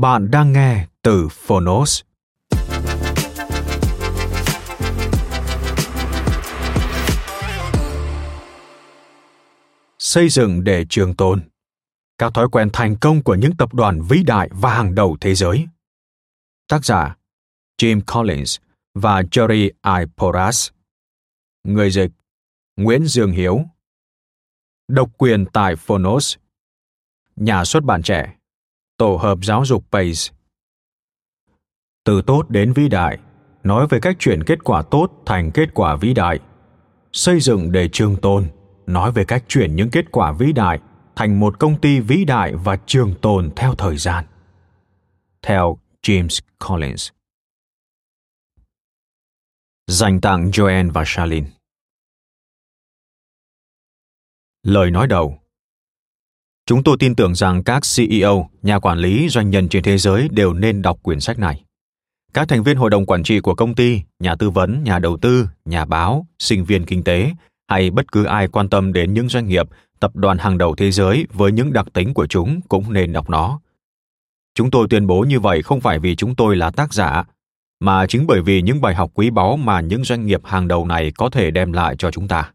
Bạn đang nghe từ Phonos. Xây dựng để trường tồn. Các thói quen thành công của những tập đoàn vĩ đại và hàng đầu thế giới. Tác giả, Jim Collins và Jerry I. Porras. Người dịch, Nguyễn Dương Hiếu. Độc quyền tại Phonos. Nhà xuất bản trẻ Tổ hợp giáo dục PACE Từ tốt đến vĩ đại, nói về cách chuyển kết quả tốt thành kết quả vĩ đại. Xây dựng để trường tồn, nói về cách chuyển những kết quả vĩ đại thành một công ty vĩ đại và trường tồn theo thời gian. Theo James Collins Dành tặng Joanne và Charlene Lời nói đầu Chúng tôi tin tưởng rằng các CEO, nhà quản lý, doanh nhân trên thế giới đều nên đọc quyển sách này. Các thành viên hội đồng quản trị của công ty, nhà tư vấn, nhà đầu tư, nhà báo, sinh viên kinh tế hay bất cứ ai quan tâm đến những doanh nghiệp, tập đoàn hàng đầu thế giới với những đặc tính của chúng cũng nên đọc nó. Chúng tôi tuyên bố như vậy không phải vì chúng tôi là tác giả, mà chính bởi vì những bài học quý báu mà những doanh nghiệp hàng đầu này có thể đem lại cho chúng ta.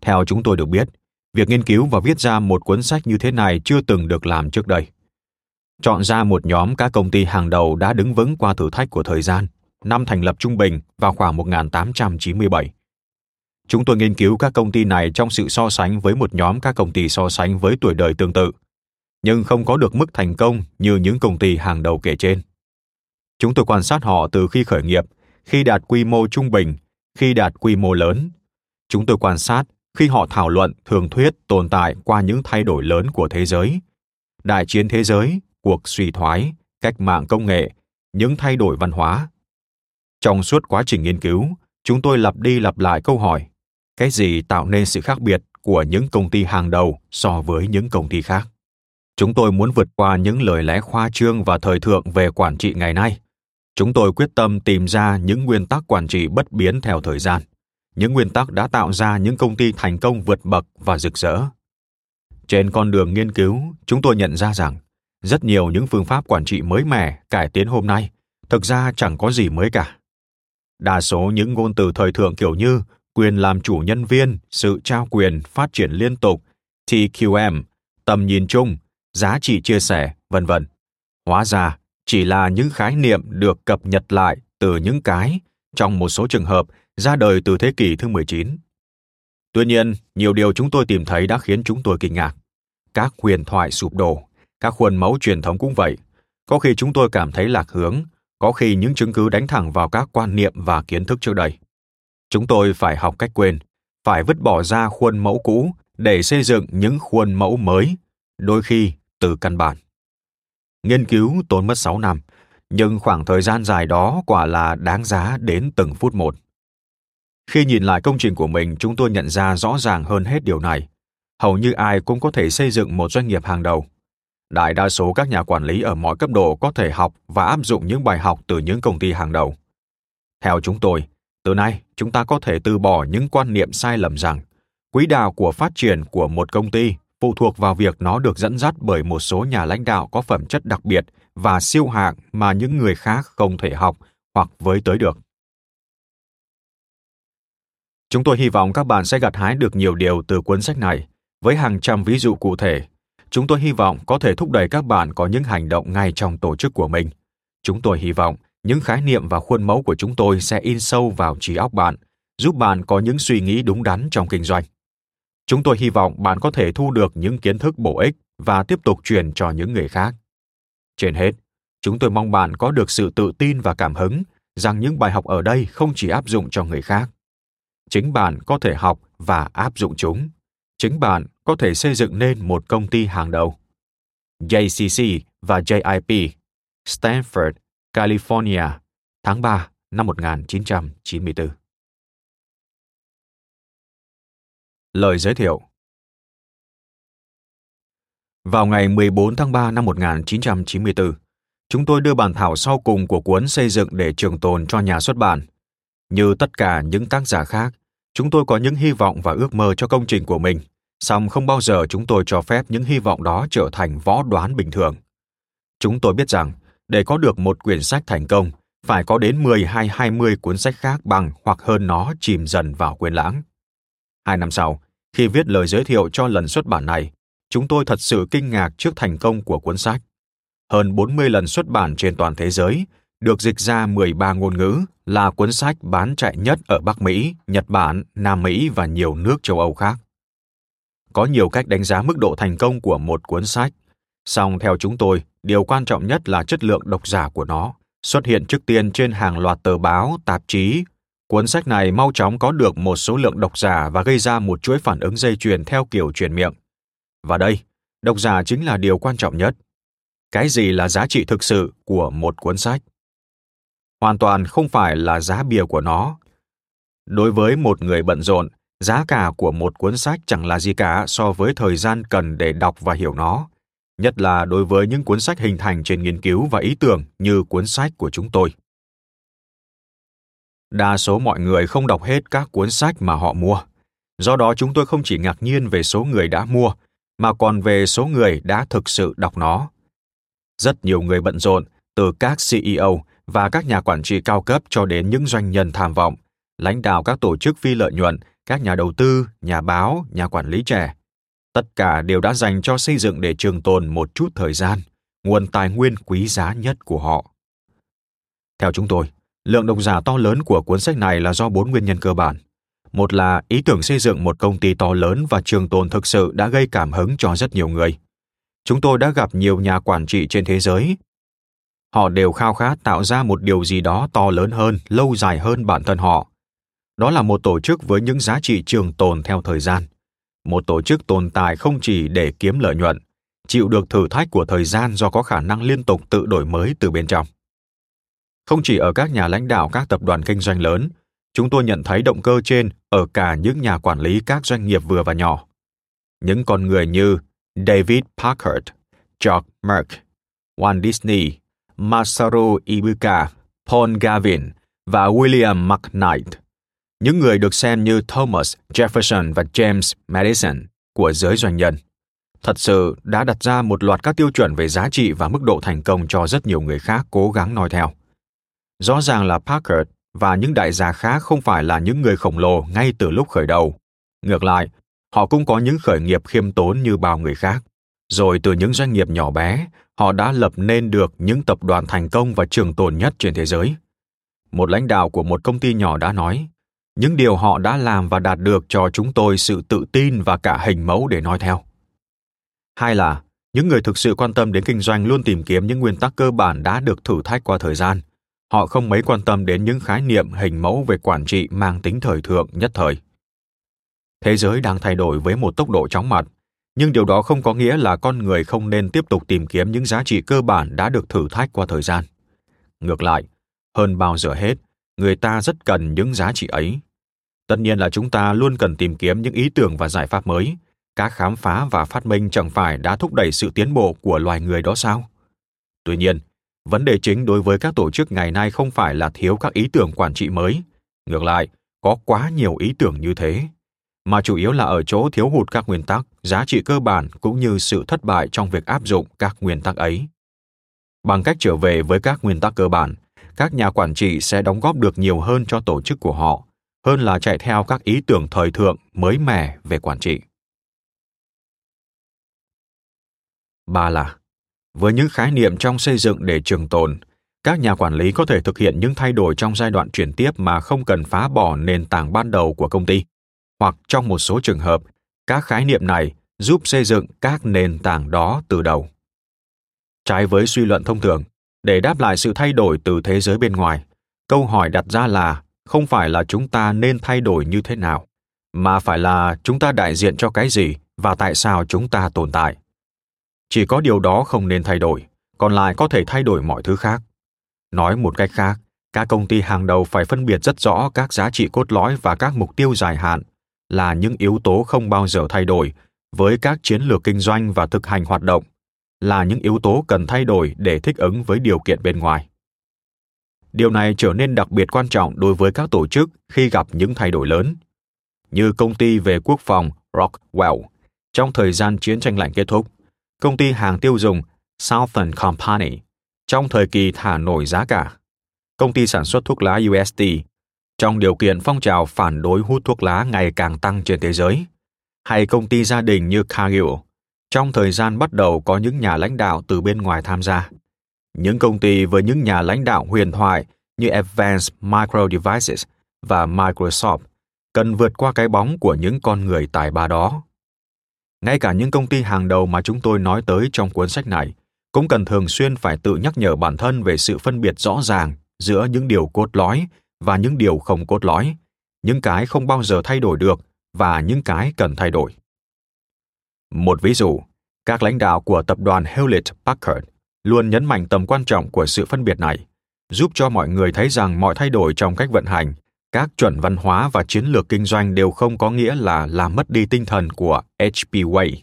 Theo chúng tôi được biết, việc nghiên cứu và viết ra một cuốn sách như thế này chưa từng được làm trước đây. Chọn ra một nhóm các công ty hàng đầu đã đứng vững qua thử thách của thời gian, năm thành lập trung bình vào khoảng 1897. Chúng tôi nghiên cứu các công ty này trong sự so sánh với một nhóm các công ty so sánh với tuổi đời tương tự, nhưng không có được mức thành công như những công ty hàng đầu kể trên. Chúng tôi quan sát họ từ khi khởi nghiệp, khi đạt quy mô trung bình, khi đạt quy mô lớn. Chúng tôi quan sát khi họ thảo luận, thường thuyết tồn tại qua những thay đổi lớn của thế giới. Đại chiến thế giới, cuộc suy thoái, cách mạng công nghệ, những thay đổi văn hóa. Trong suốt quá trình nghiên cứu, chúng tôi lặp đi lặp lại câu hỏi, cái gì tạo nên sự khác biệt của những công ty hàng đầu so với những công ty khác? Chúng tôi muốn vượt qua những lời lẽ khoa trương và thời thượng về quản trị ngày nay. Chúng tôi quyết tâm tìm ra những nguyên tắc quản trị bất biến theo thời gian những nguyên tắc đã tạo ra những công ty thành công vượt bậc và rực rỡ. Trên con đường nghiên cứu, chúng tôi nhận ra rằng rất nhiều những phương pháp quản trị mới mẻ cải tiến hôm nay thực ra chẳng có gì mới cả. Đa số những ngôn từ thời thượng kiểu như quyền làm chủ nhân viên, sự trao quyền, phát triển liên tục, TQM, tầm nhìn chung, giá trị chia sẻ, vân vân. Hóa ra chỉ là những khái niệm được cập nhật lại từ những cái, trong một số trường hợp, ra đời từ thế kỷ thứ 19. Tuy nhiên, nhiều điều chúng tôi tìm thấy đã khiến chúng tôi kinh ngạc. Các huyền thoại sụp đổ, các khuôn mẫu truyền thống cũng vậy. Có khi chúng tôi cảm thấy lạc hướng, có khi những chứng cứ đánh thẳng vào các quan niệm và kiến thức trước đây. Chúng tôi phải học cách quên, phải vứt bỏ ra khuôn mẫu cũ để xây dựng những khuôn mẫu mới, đôi khi từ căn bản. Nghiên cứu tốn mất 6 năm, nhưng khoảng thời gian dài đó quả là đáng giá đến từng phút một. Khi nhìn lại công trình của mình, chúng tôi nhận ra rõ ràng hơn hết điều này. Hầu như ai cũng có thể xây dựng một doanh nghiệp hàng đầu. Đại đa số các nhà quản lý ở mọi cấp độ có thể học và áp dụng những bài học từ những công ty hàng đầu. Theo chúng tôi, từ nay chúng ta có thể từ bỏ những quan niệm sai lầm rằng quỹ đạo của phát triển của một công ty phụ thuộc vào việc nó được dẫn dắt bởi một số nhà lãnh đạo có phẩm chất đặc biệt và siêu hạng mà những người khác không thể học hoặc với tới được. Chúng tôi hy vọng các bạn sẽ gặt hái được nhiều điều từ cuốn sách này, với hàng trăm ví dụ cụ thể. Chúng tôi hy vọng có thể thúc đẩy các bạn có những hành động ngay trong tổ chức của mình. Chúng tôi hy vọng những khái niệm và khuôn mẫu của chúng tôi sẽ in sâu vào trí óc bạn, giúp bạn có những suy nghĩ đúng đắn trong kinh doanh. Chúng tôi hy vọng bạn có thể thu được những kiến thức bổ ích và tiếp tục truyền cho những người khác. Trên hết, chúng tôi mong bạn có được sự tự tin và cảm hứng rằng những bài học ở đây không chỉ áp dụng cho người khác. Chính bạn có thể học và áp dụng chúng. Chính bạn có thể xây dựng nên một công ty hàng đầu. JCC và JIP, Stanford, California, tháng 3 năm 1994. Lời giới thiệu Vào ngày 14 tháng 3 năm 1994, chúng tôi đưa bản thảo sau cùng của cuốn xây dựng để trường tồn cho nhà xuất bản. Như tất cả những tác giả khác, chúng tôi có những hy vọng và ước mơ cho công trình của mình, song không bao giờ chúng tôi cho phép những hy vọng đó trở thành võ đoán bình thường. Chúng tôi biết rằng, để có được một quyển sách thành công, phải có đến 10 hay 20 cuốn sách khác bằng hoặc hơn nó chìm dần vào quên lãng. Hai năm sau, khi viết lời giới thiệu cho lần xuất bản này, chúng tôi thật sự kinh ngạc trước thành công của cuốn sách. Hơn 40 lần xuất bản trên toàn thế giới, được dịch ra 13 ngôn ngữ, là cuốn sách bán chạy nhất ở Bắc Mỹ, Nhật Bản, Nam Mỹ và nhiều nước châu Âu khác. Có nhiều cách đánh giá mức độ thành công của một cuốn sách, song theo chúng tôi, điều quan trọng nhất là chất lượng độc giả của nó, xuất hiện trước tiên trên hàng loạt tờ báo, tạp chí, Cuốn sách này mau chóng có được một số lượng độc giả và gây ra một chuỗi phản ứng dây chuyền theo kiểu truyền miệng. Và đây, độc giả chính là điều quan trọng nhất. Cái gì là giá trị thực sự của một cuốn sách? Hoàn toàn không phải là giá bìa của nó. Đối với một người bận rộn, giá cả của một cuốn sách chẳng là gì cả so với thời gian cần để đọc và hiểu nó, nhất là đối với những cuốn sách hình thành trên nghiên cứu và ý tưởng như cuốn sách của chúng tôi. Đa số mọi người không đọc hết các cuốn sách mà họ mua. Do đó chúng tôi không chỉ ngạc nhiên về số người đã mua, mà còn về số người đã thực sự đọc nó. Rất nhiều người bận rộn, từ các CEO và các nhà quản trị cao cấp cho đến những doanh nhân tham vọng, lãnh đạo các tổ chức phi lợi nhuận, các nhà đầu tư, nhà báo, nhà quản lý trẻ. Tất cả đều đã dành cho xây dựng để trường tồn một chút thời gian, nguồn tài nguyên quý giá nhất của họ. Theo chúng tôi, Lượng độc giả to lớn của cuốn sách này là do bốn nguyên nhân cơ bản. Một là ý tưởng xây dựng một công ty to lớn và trường tồn thực sự đã gây cảm hứng cho rất nhiều người. Chúng tôi đã gặp nhiều nhà quản trị trên thế giới. Họ đều khao khát tạo ra một điều gì đó to lớn hơn, lâu dài hơn bản thân họ. Đó là một tổ chức với những giá trị trường tồn theo thời gian. Một tổ chức tồn tại không chỉ để kiếm lợi nhuận, chịu được thử thách của thời gian do có khả năng liên tục tự đổi mới từ bên trong. Không chỉ ở các nhà lãnh đạo các tập đoàn kinh doanh lớn, chúng tôi nhận thấy động cơ trên ở cả những nhà quản lý các doanh nghiệp vừa và nhỏ. Những con người như David Packard, George Merck, Walt Disney, Masaru Ibuka, Paul Gavin và William McKnight, những người được xem như Thomas Jefferson và James Madison của giới doanh nhân, thật sự đã đặt ra một loạt các tiêu chuẩn về giá trị và mức độ thành công cho rất nhiều người khác cố gắng noi theo. Rõ ràng là Parker và những đại gia khác không phải là những người khổng lồ ngay từ lúc khởi đầu. Ngược lại, họ cũng có những khởi nghiệp khiêm tốn như bao người khác. Rồi từ những doanh nghiệp nhỏ bé, họ đã lập nên được những tập đoàn thành công và trường tồn nhất trên thế giới. Một lãnh đạo của một công ty nhỏ đã nói, những điều họ đã làm và đạt được cho chúng tôi sự tự tin và cả hình mẫu để nói theo. Hai là, những người thực sự quan tâm đến kinh doanh luôn tìm kiếm những nguyên tắc cơ bản đã được thử thách qua thời gian họ không mấy quan tâm đến những khái niệm hình mẫu về quản trị mang tính thời thượng nhất thời thế giới đang thay đổi với một tốc độ chóng mặt nhưng điều đó không có nghĩa là con người không nên tiếp tục tìm kiếm những giá trị cơ bản đã được thử thách qua thời gian. Ngược lại, hơn bao giờ hết, người ta rất cần những giá trị ấy. Tất nhiên là chúng ta luôn cần tìm kiếm những ý tưởng và giải pháp mới. Các khám phá và phát minh chẳng phải đã thúc đẩy sự tiến bộ của loài người đó sao? Tuy nhiên, vấn đề chính đối với các tổ chức ngày nay không phải là thiếu các ý tưởng quản trị mới. Ngược lại, có quá nhiều ý tưởng như thế mà chủ yếu là ở chỗ thiếu hụt các nguyên tắc giá trị cơ bản cũng như sự thất bại trong việc áp dụng các nguyên tắc ấy bằng cách trở về với các nguyên tắc cơ bản các nhà quản trị sẽ đóng góp được nhiều hơn cho tổ chức của họ hơn là chạy theo các ý tưởng thời thượng mới mẻ về quản trị. Ba là với những khái niệm trong xây dựng để trường tồn, các nhà quản lý có thể thực hiện những thay đổi trong giai đoạn chuyển tiếp mà không cần phá bỏ nền tảng ban đầu của công ty. Hoặc trong một số trường hợp, các khái niệm này giúp xây dựng các nền tảng đó từ đầu. Trái với suy luận thông thường, để đáp lại sự thay đổi từ thế giới bên ngoài, câu hỏi đặt ra là không phải là chúng ta nên thay đổi như thế nào, mà phải là chúng ta đại diện cho cái gì và tại sao chúng ta tồn tại. Chỉ có điều đó không nên thay đổi, còn lại có thể thay đổi mọi thứ khác. Nói một cách khác, các công ty hàng đầu phải phân biệt rất rõ các giá trị cốt lõi và các mục tiêu dài hạn là những yếu tố không bao giờ thay đổi với các chiến lược kinh doanh và thực hành hoạt động, là những yếu tố cần thay đổi để thích ứng với điều kiện bên ngoài. Điều này trở nên đặc biệt quan trọng đối với các tổ chức khi gặp những thay đổi lớn, như công ty về quốc phòng rockwell. Trong thời gian chiến tranh lạnh kết thúc, công ty hàng tiêu dùng southern company trong thời kỳ thả nổi giá cả, công ty sản xuất thuốc lá UST trong điều kiện phong trào phản đối hút thuốc lá ngày càng tăng trên thế giới, hay công ty gia đình như Cargill, trong thời gian bắt đầu có những nhà lãnh đạo từ bên ngoài tham gia. Những công ty với những nhà lãnh đạo huyền thoại như Advanced Micro Devices và Microsoft cần vượt qua cái bóng của những con người tài ba đó. Ngay cả những công ty hàng đầu mà chúng tôi nói tới trong cuốn sách này cũng cần thường xuyên phải tự nhắc nhở bản thân về sự phân biệt rõ ràng giữa những điều cốt lõi và những điều không cốt lõi, những cái không bao giờ thay đổi được và những cái cần thay đổi. Một ví dụ, các lãnh đạo của tập đoàn Hewlett Packard luôn nhấn mạnh tầm quan trọng của sự phân biệt này, giúp cho mọi người thấy rằng mọi thay đổi trong cách vận hành, các chuẩn văn hóa và chiến lược kinh doanh đều không có nghĩa là làm mất đi tinh thần của HP Way,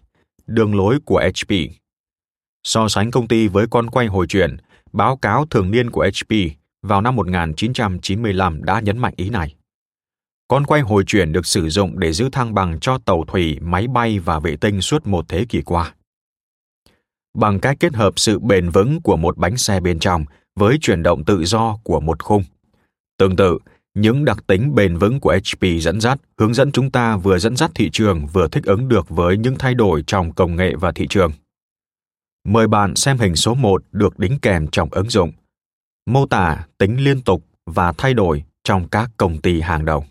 đường lối của HP. So sánh công ty với con quay hồi chuyển, báo cáo thường niên của HP vào năm 1995 đã nhấn mạnh ý này. Con quay hồi chuyển được sử dụng để giữ thăng bằng cho tàu thủy, máy bay và vệ tinh suốt một thế kỷ qua. Bằng cách kết hợp sự bền vững của một bánh xe bên trong với chuyển động tự do của một khung. Tương tự, những đặc tính bền vững của HP dẫn dắt hướng dẫn chúng ta vừa dẫn dắt thị trường vừa thích ứng được với những thay đổi trong công nghệ và thị trường. Mời bạn xem hình số 1 được đính kèm trong ứng dụng – mô tả tính liên tục và thay đổi trong các công ty hàng đầu.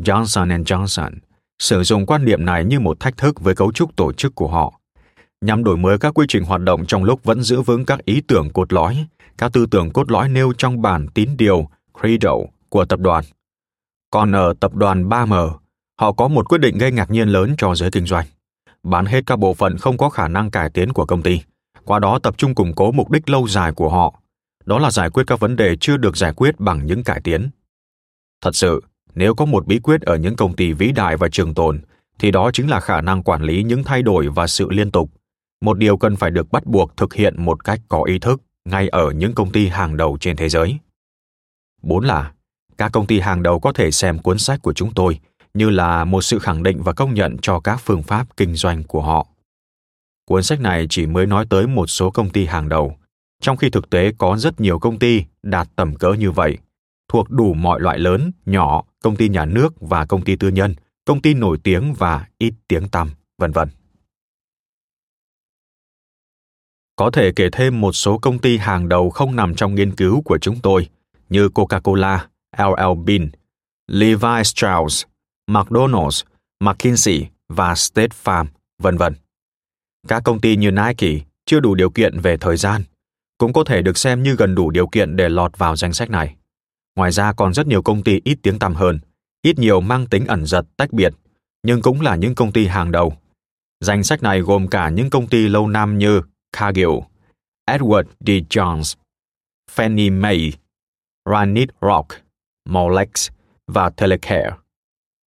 Johnson Johnson sử dụng quan niệm này như một thách thức với cấu trúc tổ chức của họ, nhằm đổi mới các quy trình hoạt động trong lúc vẫn giữ vững các ý tưởng cốt lõi, các tư tưởng cốt lõi nêu trong bản tín điều Credo của tập đoàn. Còn ở tập đoàn 3M, họ có một quyết định gây ngạc nhiên lớn cho giới kinh doanh. Bán hết các bộ phận không có khả năng cải tiến của công ty, qua đó tập trung củng cố mục đích lâu dài của họ đó là giải quyết các vấn đề chưa được giải quyết bằng những cải tiến. Thật sự, nếu có một bí quyết ở những công ty vĩ đại và trường tồn, thì đó chính là khả năng quản lý những thay đổi và sự liên tục. Một điều cần phải được bắt buộc thực hiện một cách có ý thức ngay ở những công ty hàng đầu trên thế giới. Bốn là, các công ty hàng đầu có thể xem cuốn sách của chúng tôi như là một sự khẳng định và công nhận cho các phương pháp kinh doanh của họ. Cuốn sách này chỉ mới nói tới một số công ty hàng đầu, trong khi thực tế có rất nhiều công ty đạt tầm cỡ như vậy, thuộc đủ mọi loại lớn, nhỏ, công ty nhà nước và công ty tư nhân, công ty nổi tiếng và ít tiếng tăm, vân vân. Có thể kể thêm một số công ty hàng đầu không nằm trong nghiên cứu của chúng tôi, như Coca-Cola, LL Bean, Levi Strauss, McDonald's, McKinsey và State Farm, vân vân. Các công ty như Nike chưa đủ điều kiện về thời gian, cũng có thể được xem như gần đủ điều kiện để lọt vào danh sách này. Ngoài ra còn rất nhiều công ty ít tiếng tăm hơn, ít nhiều mang tính ẩn giật tách biệt, nhưng cũng là những công ty hàng đầu. Danh sách này gồm cả những công ty lâu năm như Cargill, Edward D. Jones, Fannie Mae, Granite Rock, Molex và Telecare,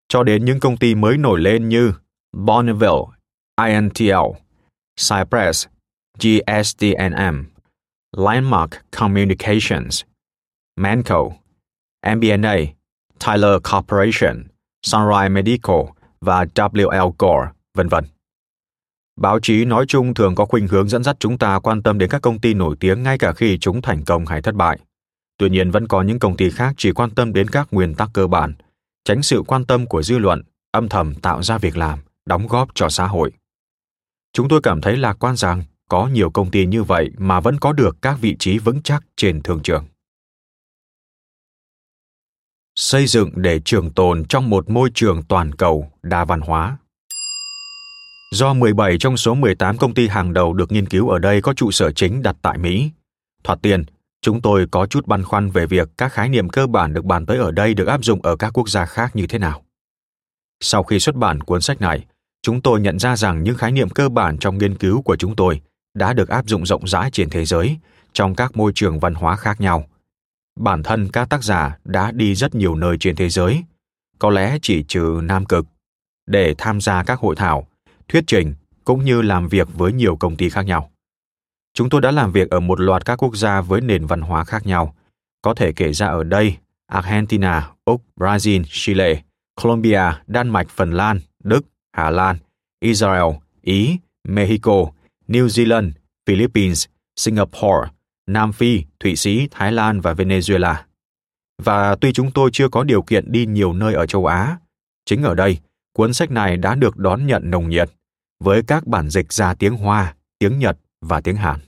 cho đến những công ty mới nổi lên như Bonneville, INTL, Cypress, GSD&M, Landmark Communications, Manco, MBNA, Tyler Corporation, Sunrise Medical và WL Gore, vân vân. Báo chí nói chung thường có khuynh hướng dẫn dắt chúng ta quan tâm đến các công ty nổi tiếng ngay cả khi chúng thành công hay thất bại. Tuy nhiên vẫn có những công ty khác chỉ quan tâm đến các nguyên tắc cơ bản, tránh sự quan tâm của dư luận, âm thầm tạo ra việc làm, đóng góp cho xã hội. Chúng tôi cảm thấy lạc quan rằng có nhiều công ty như vậy mà vẫn có được các vị trí vững chắc trên thương trường. Xây dựng để trường tồn trong một môi trường toàn cầu đa văn hóa. Do 17 trong số 18 công ty hàng đầu được nghiên cứu ở đây có trụ sở chính đặt tại Mỹ. Thoạt tiền, chúng tôi có chút băn khoăn về việc các khái niệm cơ bản được bàn tới ở đây được áp dụng ở các quốc gia khác như thế nào. Sau khi xuất bản cuốn sách này, chúng tôi nhận ra rằng những khái niệm cơ bản trong nghiên cứu của chúng tôi đã được áp dụng rộng rãi trên thế giới trong các môi trường văn hóa khác nhau. Bản thân các tác giả đã đi rất nhiều nơi trên thế giới, có lẽ chỉ trừ Nam Cực, để tham gia các hội thảo, thuyết trình cũng như làm việc với nhiều công ty khác nhau. Chúng tôi đã làm việc ở một loạt các quốc gia với nền văn hóa khác nhau, có thể kể ra ở đây Argentina, Úc, Brazil, Chile, Colombia, Đan Mạch, Phần Lan, Đức, Hà Lan, Israel, Ý, Mexico, New Zealand, Philippines, Singapore, Nam Phi, Thụy Sĩ, Thái Lan và Venezuela. Và tuy chúng tôi chưa có điều kiện đi nhiều nơi ở châu Á, chính ở đây, cuốn sách này đã được đón nhận nồng nhiệt với các bản dịch ra tiếng Hoa, tiếng Nhật và tiếng Hàn.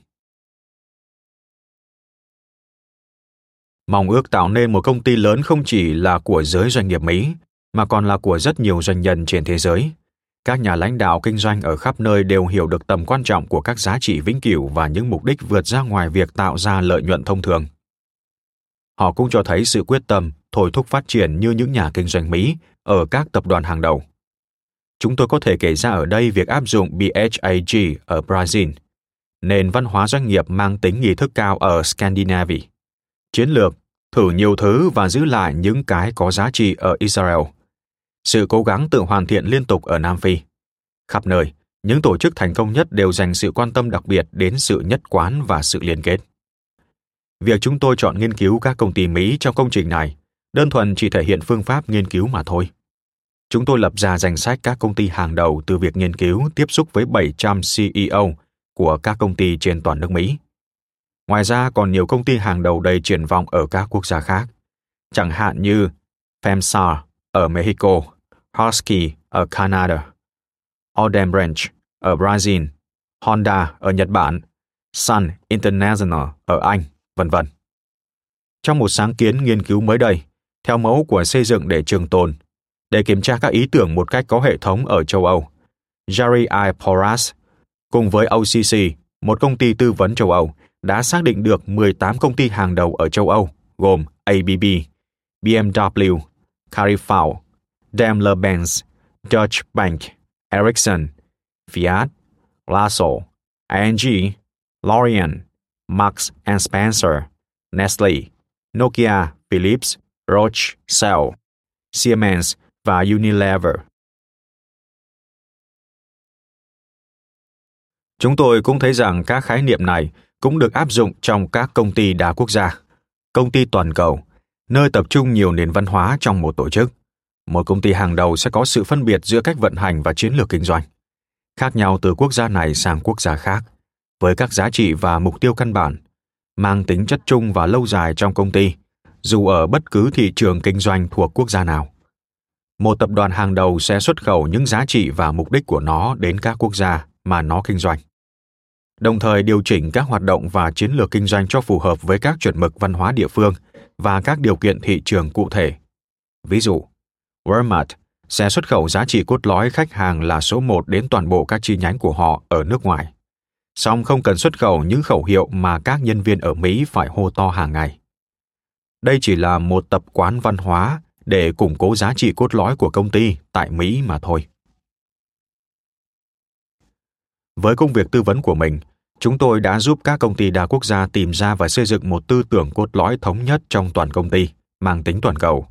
Mong ước tạo nên một công ty lớn không chỉ là của giới doanh nghiệp Mỹ, mà còn là của rất nhiều doanh nhân trên thế giới. Các nhà lãnh đạo kinh doanh ở khắp nơi đều hiểu được tầm quan trọng của các giá trị vĩnh cửu và những mục đích vượt ra ngoài việc tạo ra lợi nhuận thông thường. Họ cũng cho thấy sự quyết tâm thôi thúc phát triển như những nhà kinh doanh Mỹ ở các tập đoàn hàng đầu. Chúng tôi có thể kể ra ở đây việc áp dụng BHAG ở Brazil, nền văn hóa doanh nghiệp mang tính nghi thức cao ở Scandinavia, chiến lược thử nhiều thứ và giữ lại những cái có giá trị ở Israel. Sự cố gắng tự hoàn thiện liên tục ở Nam Phi. Khắp nơi, những tổ chức thành công nhất đều dành sự quan tâm đặc biệt đến sự nhất quán và sự liên kết. Việc chúng tôi chọn nghiên cứu các công ty Mỹ trong công trình này đơn thuần chỉ thể hiện phương pháp nghiên cứu mà thôi. Chúng tôi lập ra danh sách các công ty hàng đầu từ việc nghiên cứu tiếp xúc với 700 CEO của các công ty trên toàn nước Mỹ. Ngoài ra còn nhiều công ty hàng đầu đầy triển vọng ở các quốc gia khác, chẳng hạn như FEMSAR, ở Mexico, Husky ở Canada, Odembranch ở Brazil, Honda ở Nhật Bản, Sun International ở Anh, vân vân. Trong một sáng kiến nghiên cứu mới đây, theo mẫu của xây dựng để trường tồn, để kiểm tra các ý tưởng một cách có hệ thống ở châu Âu, Jerry I. Porras cùng với OCC, một công ty tư vấn châu Âu, đã xác định được 18 công ty hàng đầu ở châu Âu, gồm ABB, BMW, Carifal, Daimler-Benz, Deutsche Bank, Ericsson, Fiat, Lasso, ING, Lorient, Marks and Spencer, Nestle, Nokia, Philips, Roche, Shell, Siemens và Unilever. Chúng tôi cũng thấy rằng các khái niệm này cũng được áp dụng trong các công ty đa quốc gia, công ty toàn cầu, nơi tập trung nhiều nền văn hóa trong một tổ chức. Một công ty hàng đầu sẽ có sự phân biệt giữa cách vận hành và chiến lược kinh doanh, khác nhau từ quốc gia này sang quốc gia khác, với các giá trị và mục tiêu căn bản, mang tính chất chung và lâu dài trong công ty, dù ở bất cứ thị trường kinh doanh thuộc quốc gia nào. Một tập đoàn hàng đầu sẽ xuất khẩu những giá trị và mục đích của nó đến các quốc gia mà nó kinh doanh đồng thời điều chỉnh các hoạt động và chiến lược kinh doanh cho phù hợp với các chuẩn mực văn hóa địa phương và các điều kiện thị trường cụ thể. Ví dụ, Walmart sẽ xuất khẩu giá trị cốt lõi khách hàng là số một đến toàn bộ các chi nhánh của họ ở nước ngoài. Song không cần xuất khẩu những khẩu hiệu mà các nhân viên ở Mỹ phải hô to hàng ngày. Đây chỉ là một tập quán văn hóa để củng cố giá trị cốt lõi của công ty tại Mỹ mà thôi. Với công việc tư vấn của mình, chúng tôi đã giúp các công ty đa quốc gia tìm ra và xây dựng một tư tưởng cốt lõi thống nhất trong toàn công ty, mang tính toàn cầu.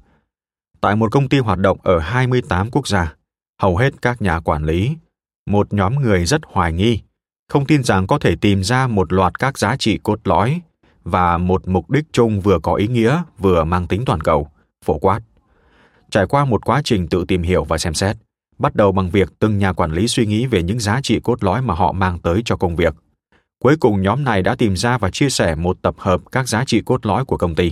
Tại một công ty hoạt động ở 28 quốc gia, hầu hết các nhà quản lý, một nhóm người rất hoài nghi, không tin rằng có thể tìm ra một loạt các giá trị cốt lõi và một mục đích chung vừa có ý nghĩa vừa mang tính toàn cầu, phổ quát. Trải qua một quá trình tự tìm hiểu và xem xét, bắt đầu bằng việc từng nhà quản lý suy nghĩ về những giá trị cốt lõi mà họ mang tới cho công việc. Cuối cùng nhóm này đã tìm ra và chia sẻ một tập hợp các giá trị cốt lõi của công ty,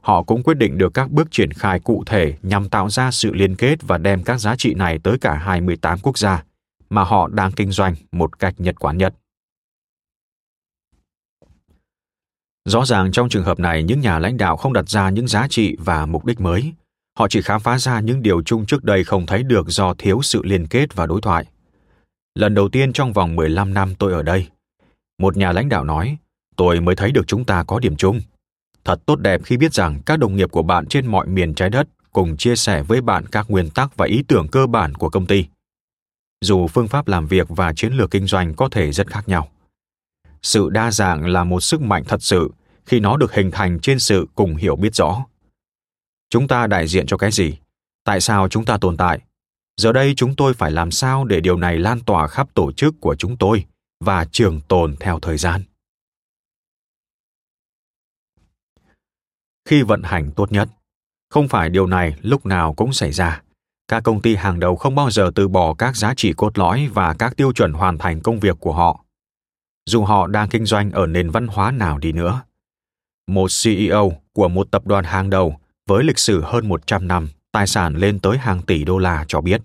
họ cũng quyết định được các bước triển khai cụ thể nhằm tạo ra sự liên kết và đem các giá trị này tới cả 28 quốc gia mà họ đang kinh doanh một cách nhật quán nhất. Rõ ràng trong trường hợp này, những nhà lãnh đạo không đặt ra những giá trị và mục đích mới. Họ chỉ khám phá ra những điều chung trước đây không thấy được do thiếu sự liên kết và đối thoại. Lần đầu tiên trong vòng 15 năm tôi ở đây, một nhà lãnh đạo nói, tôi mới thấy được chúng ta có điểm chung. Thật tốt đẹp khi biết rằng các đồng nghiệp của bạn trên mọi miền trái đất cùng chia sẻ với bạn các nguyên tắc và ý tưởng cơ bản của công ty. Dù phương pháp làm việc và chiến lược kinh doanh có thể rất khác nhau. Sự đa dạng là một sức mạnh thật sự khi nó được hình thành trên sự cùng hiểu biết rõ. Chúng ta đại diện cho cái gì? Tại sao chúng ta tồn tại? Giờ đây chúng tôi phải làm sao để điều này lan tỏa khắp tổ chức của chúng tôi và trường tồn theo thời gian. Khi vận hành tốt nhất, không phải điều này lúc nào cũng xảy ra. Các công ty hàng đầu không bao giờ từ bỏ các giá trị cốt lõi và các tiêu chuẩn hoàn thành công việc của họ. Dù họ đang kinh doanh ở nền văn hóa nào đi nữa. Một CEO của một tập đoàn hàng đầu với lịch sử hơn 100 năm, tài sản lên tới hàng tỷ đô la cho biết.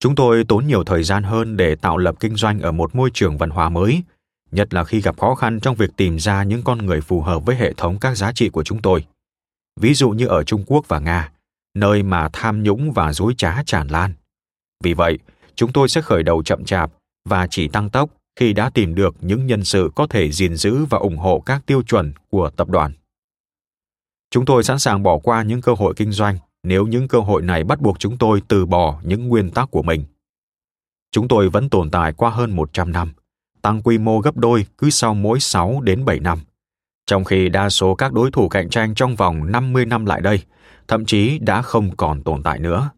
Chúng tôi tốn nhiều thời gian hơn để tạo lập kinh doanh ở một môi trường văn hóa mới, nhất là khi gặp khó khăn trong việc tìm ra những con người phù hợp với hệ thống các giá trị của chúng tôi. Ví dụ như ở Trung Quốc và Nga, nơi mà tham nhũng và dối trá tràn lan. Vì vậy, chúng tôi sẽ khởi đầu chậm chạp và chỉ tăng tốc khi đã tìm được những nhân sự có thể gìn giữ và ủng hộ các tiêu chuẩn của tập đoàn. Chúng tôi sẵn sàng bỏ qua những cơ hội kinh doanh nếu những cơ hội này bắt buộc chúng tôi từ bỏ những nguyên tắc của mình. Chúng tôi vẫn tồn tại qua hơn 100 năm, tăng quy mô gấp đôi cứ sau mỗi 6 đến 7 năm. Trong khi đa số các đối thủ cạnh tranh trong vòng 50 năm lại đây, thậm chí đã không còn tồn tại nữa.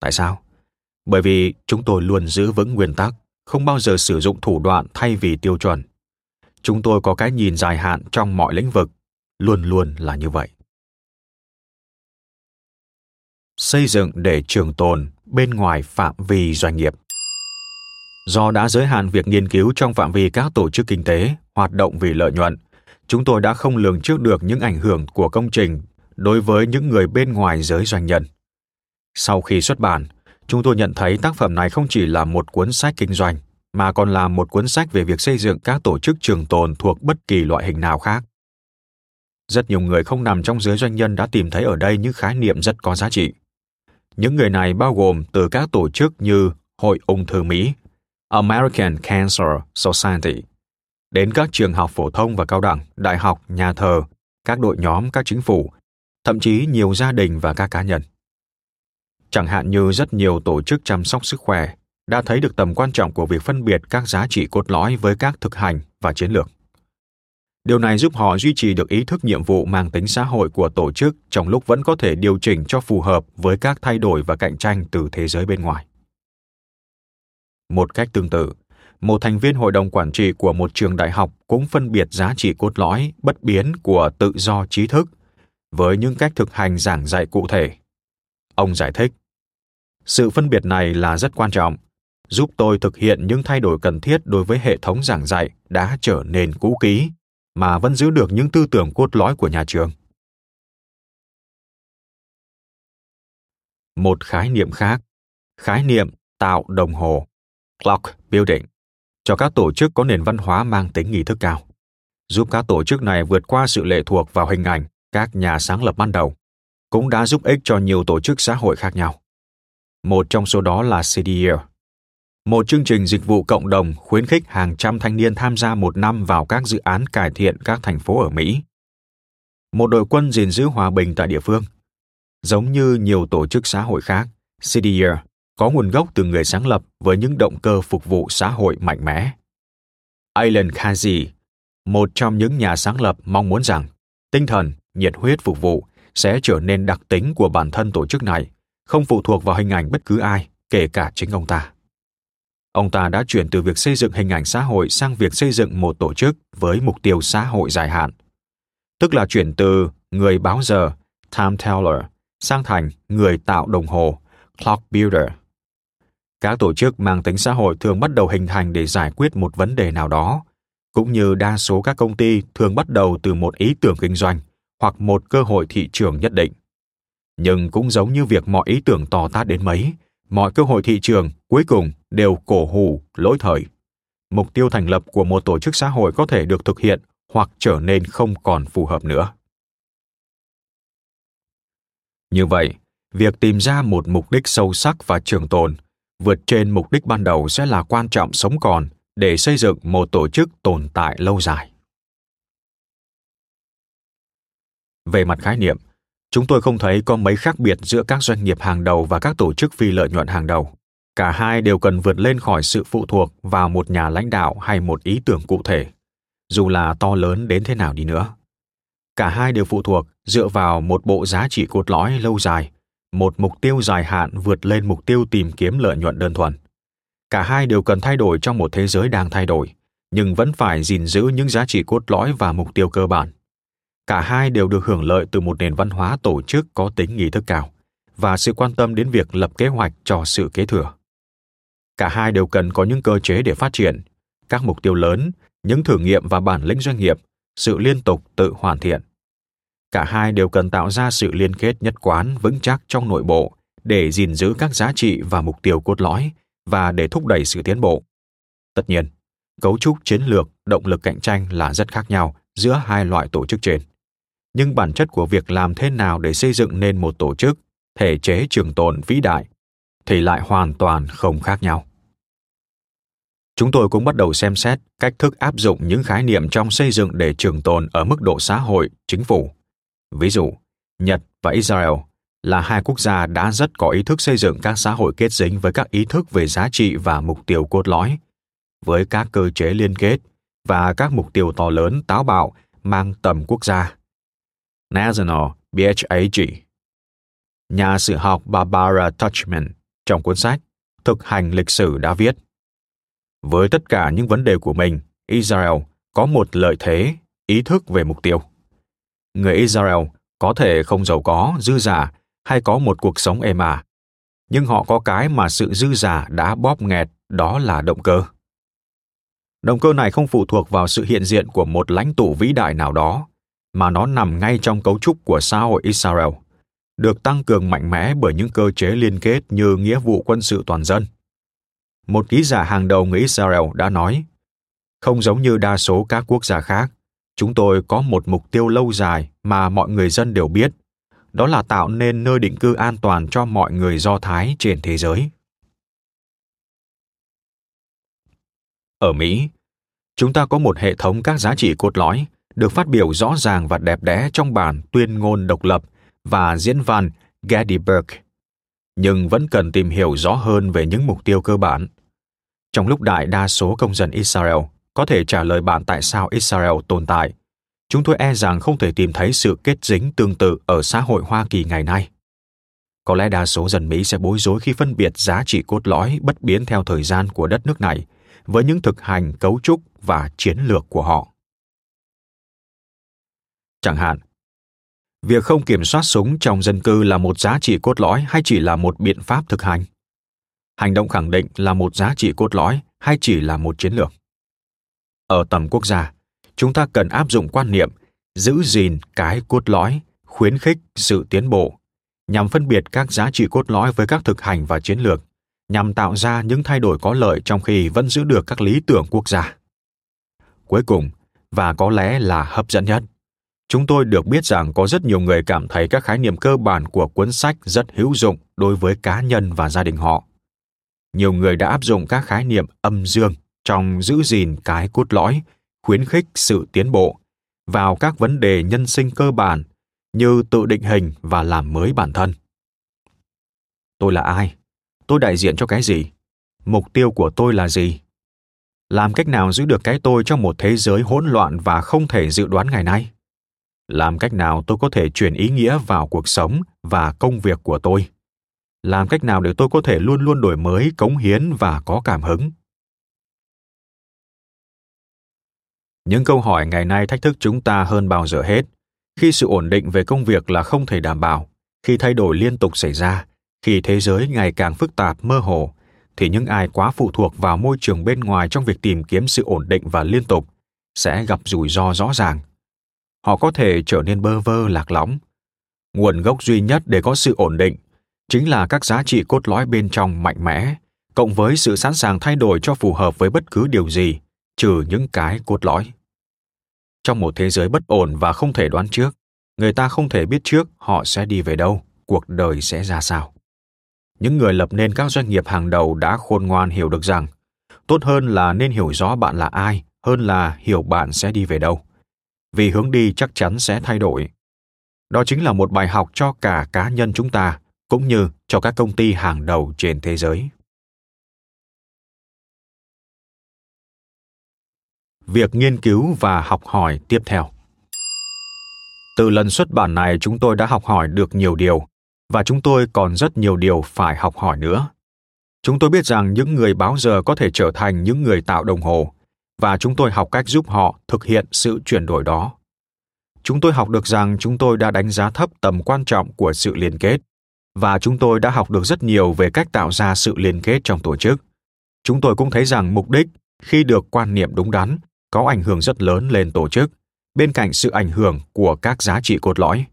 Tại sao? Bởi vì chúng tôi luôn giữ vững nguyên tắc, không bao giờ sử dụng thủ đoạn thay vì tiêu chuẩn. Chúng tôi có cái nhìn dài hạn trong mọi lĩnh vực, luôn luôn là như vậy xây dựng để trường tồn bên ngoài phạm vi doanh nghiệp. Do đã giới hạn việc nghiên cứu trong phạm vi các tổ chức kinh tế, hoạt động vì lợi nhuận, chúng tôi đã không lường trước được những ảnh hưởng của công trình đối với những người bên ngoài giới doanh nhân. Sau khi xuất bản, chúng tôi nhận thấy tác phẩm này không chỉ là một cuốn sách kinh doanh, mà còn là một cuốn sách về việc xây dựng các tổ chức trường tồn thuộc bất kỳ loại hình nào khác. Rất nhiều người không nằm trong giới doanh nhân đã tìm thấy ở đây những khái niệm rất có giá trị. Những người này bao gồm từ các tổ chức như Hội ung thư Mỹ, American Cancer Society, đến các trường học phổ thông và cao đẳng, đại học, nhà thờ, các đội nhóm các chính phủ, thậm chí nhiều gia đình và các cá nhân. Chẳng hạn như rất nhiều tổ chức chăm sóc sức khỏe đã thấy được tầm quan trọng của việc phân biệt các giá trị cốt lõi với các thực hành và chiến lược. Điều này giúp họ duy trì được ý thức nhiệm vụ mang tính xã hội của tổ chức trong lúc vẫn có thể điều chỉnh cho phù hợp với các thay đổi và cạnh tranh từ thế giới bên ngoài. Một cách tương tự, một thành viên hội đồng quản trị của một trường đại học cũng phân biệt giá trị cốt lõi bất biến của tự do trí thức với những cách thực hành giảng dạy cụ thể. Ông giải thích, sự phân biệt này là rất quan trọng, giúp tôi thực hiện những thay đổi cần thiết đối với hệ thống giảng dạy đã trở nên cũ kỹ mà vẫn giữ được những tư tưởng cốt lõi của nhà trường. Một khái niệm khác, khái niệm tạo đồng hồ, clock building, cho các tổ chức có nền văn hóa mang tính nghi thức cao, giúp các tổ chức này vượt qua sự lệ thuộc vào hình ảnh các nhà sáng lập ban đầu, cũng đã giúp ích cho nhiều tổ chức xã hội khác nhau. Một trong số đó là CDR, một chương trình dịch vụ cộng đồng khuyến khích hàng trăm thanh niên tham gia một năm vào các dự án cải thiện các thành phố ở Mỹ. Một đội quân gìn giữ hòa bình tại địa phương. Giống như nhiều tổ chức xã hội khác, CDR có nguồn gốc từ người sáng lập với những động cơ phục vụ xã hội mạnh mẽ. Alan Kazi, một trong những nhà sáng lập mong muốn rằng tinh thần, nhiệt huyết phục vụ sẽ trở nên đặc tính của bản thân tổ chức này, không phụ thuộc vào hình ảnh bất cứ ai, kể cả chính ông ta ông ta đã chuyển từ việc xây dựng hình ảnh xã hội sang việc xây dựng một tổ chức với mục tiêu xã hội dài hạn. Tức là chuyển từ người báo giờ, time teller, sang thành người tạo đồng hồ, clock builder. Các tổ chức mang tính xã hội thường bắt đầu hình thành để giải quyết một vấn đề nào đó, cũng như đa số các công ty thường bắt đầu từ một ý tưởng kinh doanh hoặc một cơ hội thị trường nhất định nhưng cũng giống như việc mọi ý tưởng to tát đến mấy mọi cơ hội thị trường cuối cùng đều cổ hủ, lỗi thời. Mục tiêu thành lập của một tổ chức xã hội có thể được thực hiện hoặc trở nên không còn phù hợp nữa. Như vậy, việc tìm ra một mục đích sâu sắc và trường tồn, vượt trên mục đích ban đầu sẽ là quan trọng sống còn để xây dựng một tổ chức tồn tại lâu dài. Về mặt khái niệm chúng tôi không thấy có mấy khác biệt giữa các doanh nghiệp hàng đầu và các tổ chức phi lợi nhuận hàng đầu. Cả hai đều cần vượt lên khỏi sự phụ thuộc vào một nhà lãnh đạo hay một ý tưởng cụ thể. Dù là to lớn đến thế nào đi nữa, cả hai đều phụ thuộc dựa vào một bộ giá trị cốt lõi lâu dài, một mục tiêu dài hạn vượt lên mục tiêu tìm kiếm lợi nhuận đơn thuần. Cả hai đều cần thay đổi trong một thế giới đang thay đổi, nhưng vẫn phải gìn giữ những giá trị cốt lõi và mục tiêu cơ bản cả hai đều được hưởng lợi từ một nền văn hóa tổ chức có tính nghi thức cao và sự quan tâm đến việc lập kế hoạch cho sự kế thừa. Cả hai đều cần có những cơ chế để phát triển, các mục tiêu lớn, những thử nghiệm và bản lĩnh doanh nghiệp, sự liên tục tự hoàn thiện. Cả hai đều cần tạo ra sự liên kết nhất quán vững chắc trong nội bộ để gìn giữ các giá trị và mục tiêu cốt lõi và để thúc đẩy sự tiến bộ. Tất nhiên, cấu trúc chiến lược, động lực cạnh tranh là rất khác nhau giữa hai loại tổ chức trên nhưng bản chất của việc làm thế nào để xây dựng nên một tổ chức, thể chế trường tồn vĩ đại, thì lại hoàn toàn không khác nhau. Chúng tôi cũng bắt đầu xem xét cách thức áp dụng những khái niệm trong xây dựng để trường tồn ở mức độ xã hội, chính phủ. Ví dụ, nhật và israel là hai quốc gia đã rất có ý thức xây dựng các xã hội kết dính với các ý thức về giá trị và mục tiêu cốt lõi, với các cơ chế liên kết và các mục tiêu to lớn, táo bạo, mang tầm quốc gia. National BHAG. Nhà sử học Barbara Tuchman trong cuốn sách Thực hành lịch sử đã viết Với tất cả những vấn đề của mình, Israel có một lợi thế, ý thức về mục tiêu. Người Israel có thể không giàu có, dư giả hay có một cuộc sống êm ả, nhưng họ có cái mà sự dư giả đã bóp nghẹt, đó là động cơ. Động cơ này không phụ thuộc vào sự hiện diện của một lãnh tụ vĩ đại nào đó, mà nó nằm ngay trong cấu trúc của xã hội Israel, được tăng cường mạnh mẽ bởi những cơ chế liên kết như nghĩa vụ quân sự toàn dân. Một ký giả hàng đầu người Israel đã nói, không giống như đa số các quốc gia khác, chúng tôi có một mục tiêu lâu dài mà mọi người dân đều biết, đó là tạo nên nơi định cư an toàn cho mọi người Do Thái trên thế giới. Ở Mỹ, chúng ta có một hệ thống các giá trị cốt lõi được phát biểu rõ ràng và đẹp đẽ trong bản tuyên ngôn độc lập và diễn văn Gettysburg, nhưng vẫn cần tìm hiểu rõ hơn về những mục tiêu cơ bản. Trong lúc đại đa số công dân Israel có thể trả lời bạn tại sao Israel tồn tại, chúng tôi e rằng không thể tìm thấy sự kết dính tương tự ở xã hội Hoa Kỳ ngày nay. Có lẽ đa số dân Mỹ sẽ bối rối khi phân biệt giá trị cốt lõi bất biến theo thời gian của đất nước này với những thực hành cấu trúc và chiến lược của họ. Chẳng hạn, việc không kiểm soát súng trong dân cư là một giá trị cốt lõi hay chỉ là một biện pháp thực hành? Hành động khẳng định là một giá trị cốt lõi hay chỉ là một chiến lược? Ở tầm quốc gia, chúng ta cần áp dụng quan niệm giữ gìn cái cốt lõi, khuyến khích sự tiến bộ, nhằm phân biệt các giá trị cốt lõi với các thực hành và chiến lược, nhằm tạo ra những thay đổi có lợi trong khi vẫn giữ được các lý tưởng quốc gia. Cuối cùng, và có lẽ là hấp dẫn nhất, chúng tôi được biết rằng có rất nhiều người cảm thấy các khái niệm cơ bản của cuốn sách rất hữu dụng đối với cá nhân và gia đình họ. Nhiều người đã áp dụng các khái niệm âm dương trong giữ gìn cái cốt lõi, khuyến khích sự tiến bộ vào các vấn đề nhân sinh cơ bản như tự định hình và làm mới bản thân. Tôi là ai? Tôi đại diện cho cái gì? Mục tiêu của tôi là gì? Làm cách nào giữ được cái tôi trong một thế giới hỗn loạn và không thể dự đoán ngày nay? Làm cách nào tôi có thể chuyển ý nghĩa vào cuộc sống và công việc của tôi? Làm cách nào để tôi có thể luôn luôn đổi mới, cống hiến và có cảm hứng? Những câu hỏi ngày nay thách thức chúng ta hơn bao giờ hết. Khi sự ổn định về công việc là không thể đảm bảo, khi thay đổi liên tục xảy ra, khi thế giới ngày càng phức tạp, mơ hồ, thì những ai quá phụ thuộc vào môi trường bên ngoài trong việc tìm kiếm sự ổn định và liên tục sẽ gặp rủi ro rõ ràng họ có thể trở nên bơ vơ lạc lõng. Nguồn gốc duy nhất để có sự ổn định chính là các giá trị cốt lõi bên trong mạnh mẽ, cộng với sự sẵn sàng thay đổi cho phù hợp với bất cứ điều gì, trừ những cái cốt lõi. Trong một thế giới bất ổn và không thể đoán trước, người ta không thể biết trước họ sẽ đi về đâu, cuộc đời sẽ ra sao. Những người lập nên các doanh nghiệp hàng đầu đã khôn ngoan hiểu được rằng tốt hơn là nên hiểu rõ bạn là ai hơn là hiểu bạn sẽ đi về đâu vì hướng đi chắc chắn sẽ thay đổi. Đó chính là một bài học cho cả cá nhân chúng ta, cũng như cho các công ty hàng đầu trên thế giới. Việc nghiên cứu và học hỏi tiếp theo. Từ lần xuất bản này, chúng tôi đã học hỏi được nhiều điều, và chúng tôi còn rất nhiều điều phải học hỏi nữa. Chúng tôi biết rằng những người báo giờ có thể trở thành những người tạo đồng hồ và chúng tôi học cách giúp họ thực hiện sự chuyển đổi đó. Chúng tôi học được rằng chúng tôi đã đánh giá thấp tầm quan trọng của sự liên kết, và chúng tôi đã học được rất nhiều về cách tạo ra sự liên kết trong tổ chức. Chúng tôi cũng thấy rằng mục đích khi được quan niệm đúng đắn có ảnh hưởng rất lớn lên tổ chức, bên cạnh sự ảnh hưởng của các giá trị cốt lõi.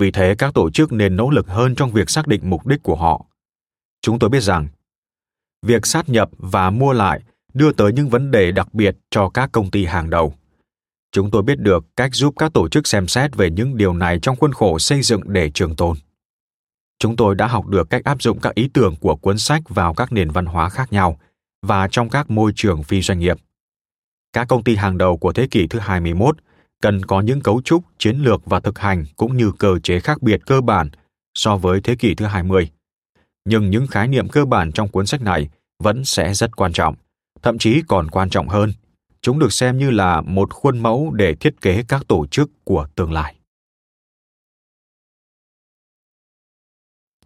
Vì thế, các tổ chức nên nỗ lực hơn trong việc xác định mục đích của họ. Chúng tôi biết rằng, việc sát nhập và mua lại đưa tới những vấn đề đặc biệt cho các công ty hàng đầu chúng tôi biết được cách giúp các tổ chức xem xét về những điều này trong khuôn khổ xây dựng để trường tồn chúng tôi đã học được cách áp dụng các ý tưởng của cuốn sách vào các nền văn hóa khác nhau và trong các môi trường phi doanh nghiệp. Các công ty hàng đầu của thế kỷ thứ 21 cần có những cấu trúc, chiến lược và thực hành cũng như cơ chế khác biệt cơ bản so với thế kỷ thứ 20. Nhưng những khái niệm cơ bản trong cuốn sách này vẫn sẽ rất quan trọng, thậm chí còn quan trọng hơn. Chúng được xem như là một khuôn mẫu để thiết kế các tổ chức của tương lai.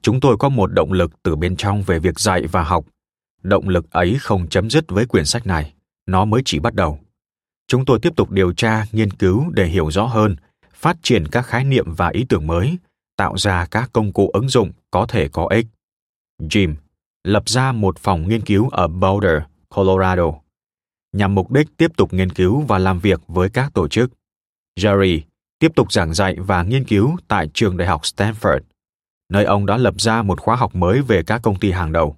Chúng tôi có một động lực từ bên trong về việc dạy và học. Động lực ấy không chấm dứt với quyển sách này, nó mới chỉ bắt đầu chúng tôi tiếp tục điều tra nghiên cứu để hiểu rõ hơn phát triển các khái niệm và ý tưởng mới tạo ra các công cụ ứng dụng có thể có ích jim lập ra một phòng nghiên cứu ở boulder colorado nhằm mục đích tiếp tục nghiên cứu và làm việc với các tổ chức jerry tiếp tục giảng dạy và nghiên cứu tại trường đại học stanford nơi ông đã lập ra một khóa học mới về các công ty hàng đầu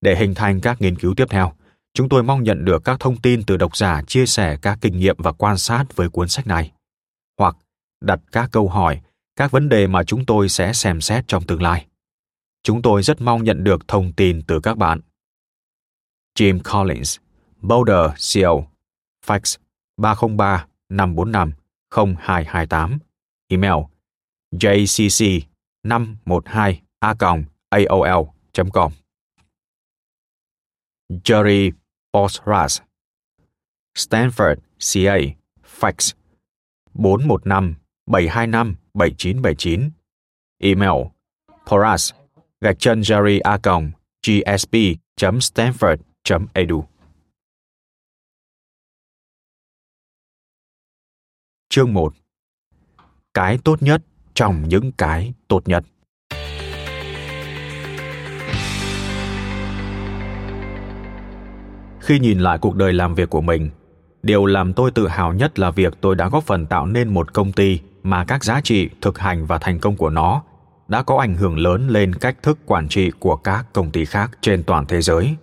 để hình thành các nghiên cứu tiếp theo Chúng tôi mong nhận được các thông tin từ độc giả chia sẻ các kinh nghiệm và quan sát với cuốn sách này, hoặc đặt các câu hỏi, các vấn đề mà chúng tôi sẽ xem xét trong tương lai. Chúng tôi rất mong nhận được thông tin từ các bạn. Jim Collins, Boulder, CO, fax 303 545 0228, email jcc 512 a aol.com Jerry Bosras, Stanford, CA, fax 415 725 7979, email poras gạch chân jerry a edu. Chương 1 Cái tốt nhất trong những cái tốt nhất. Khi nhìn lại cuộc đời làm việc của mình, điều làm tôi tự hào nhất là việc tôi đã góp phần tạo nên một công ty mà các giá trị, thực hành và thành công của nó đã có ảnh hưởng lớn lên cách thức quản trị của các công ty khác trên toàn thế giới.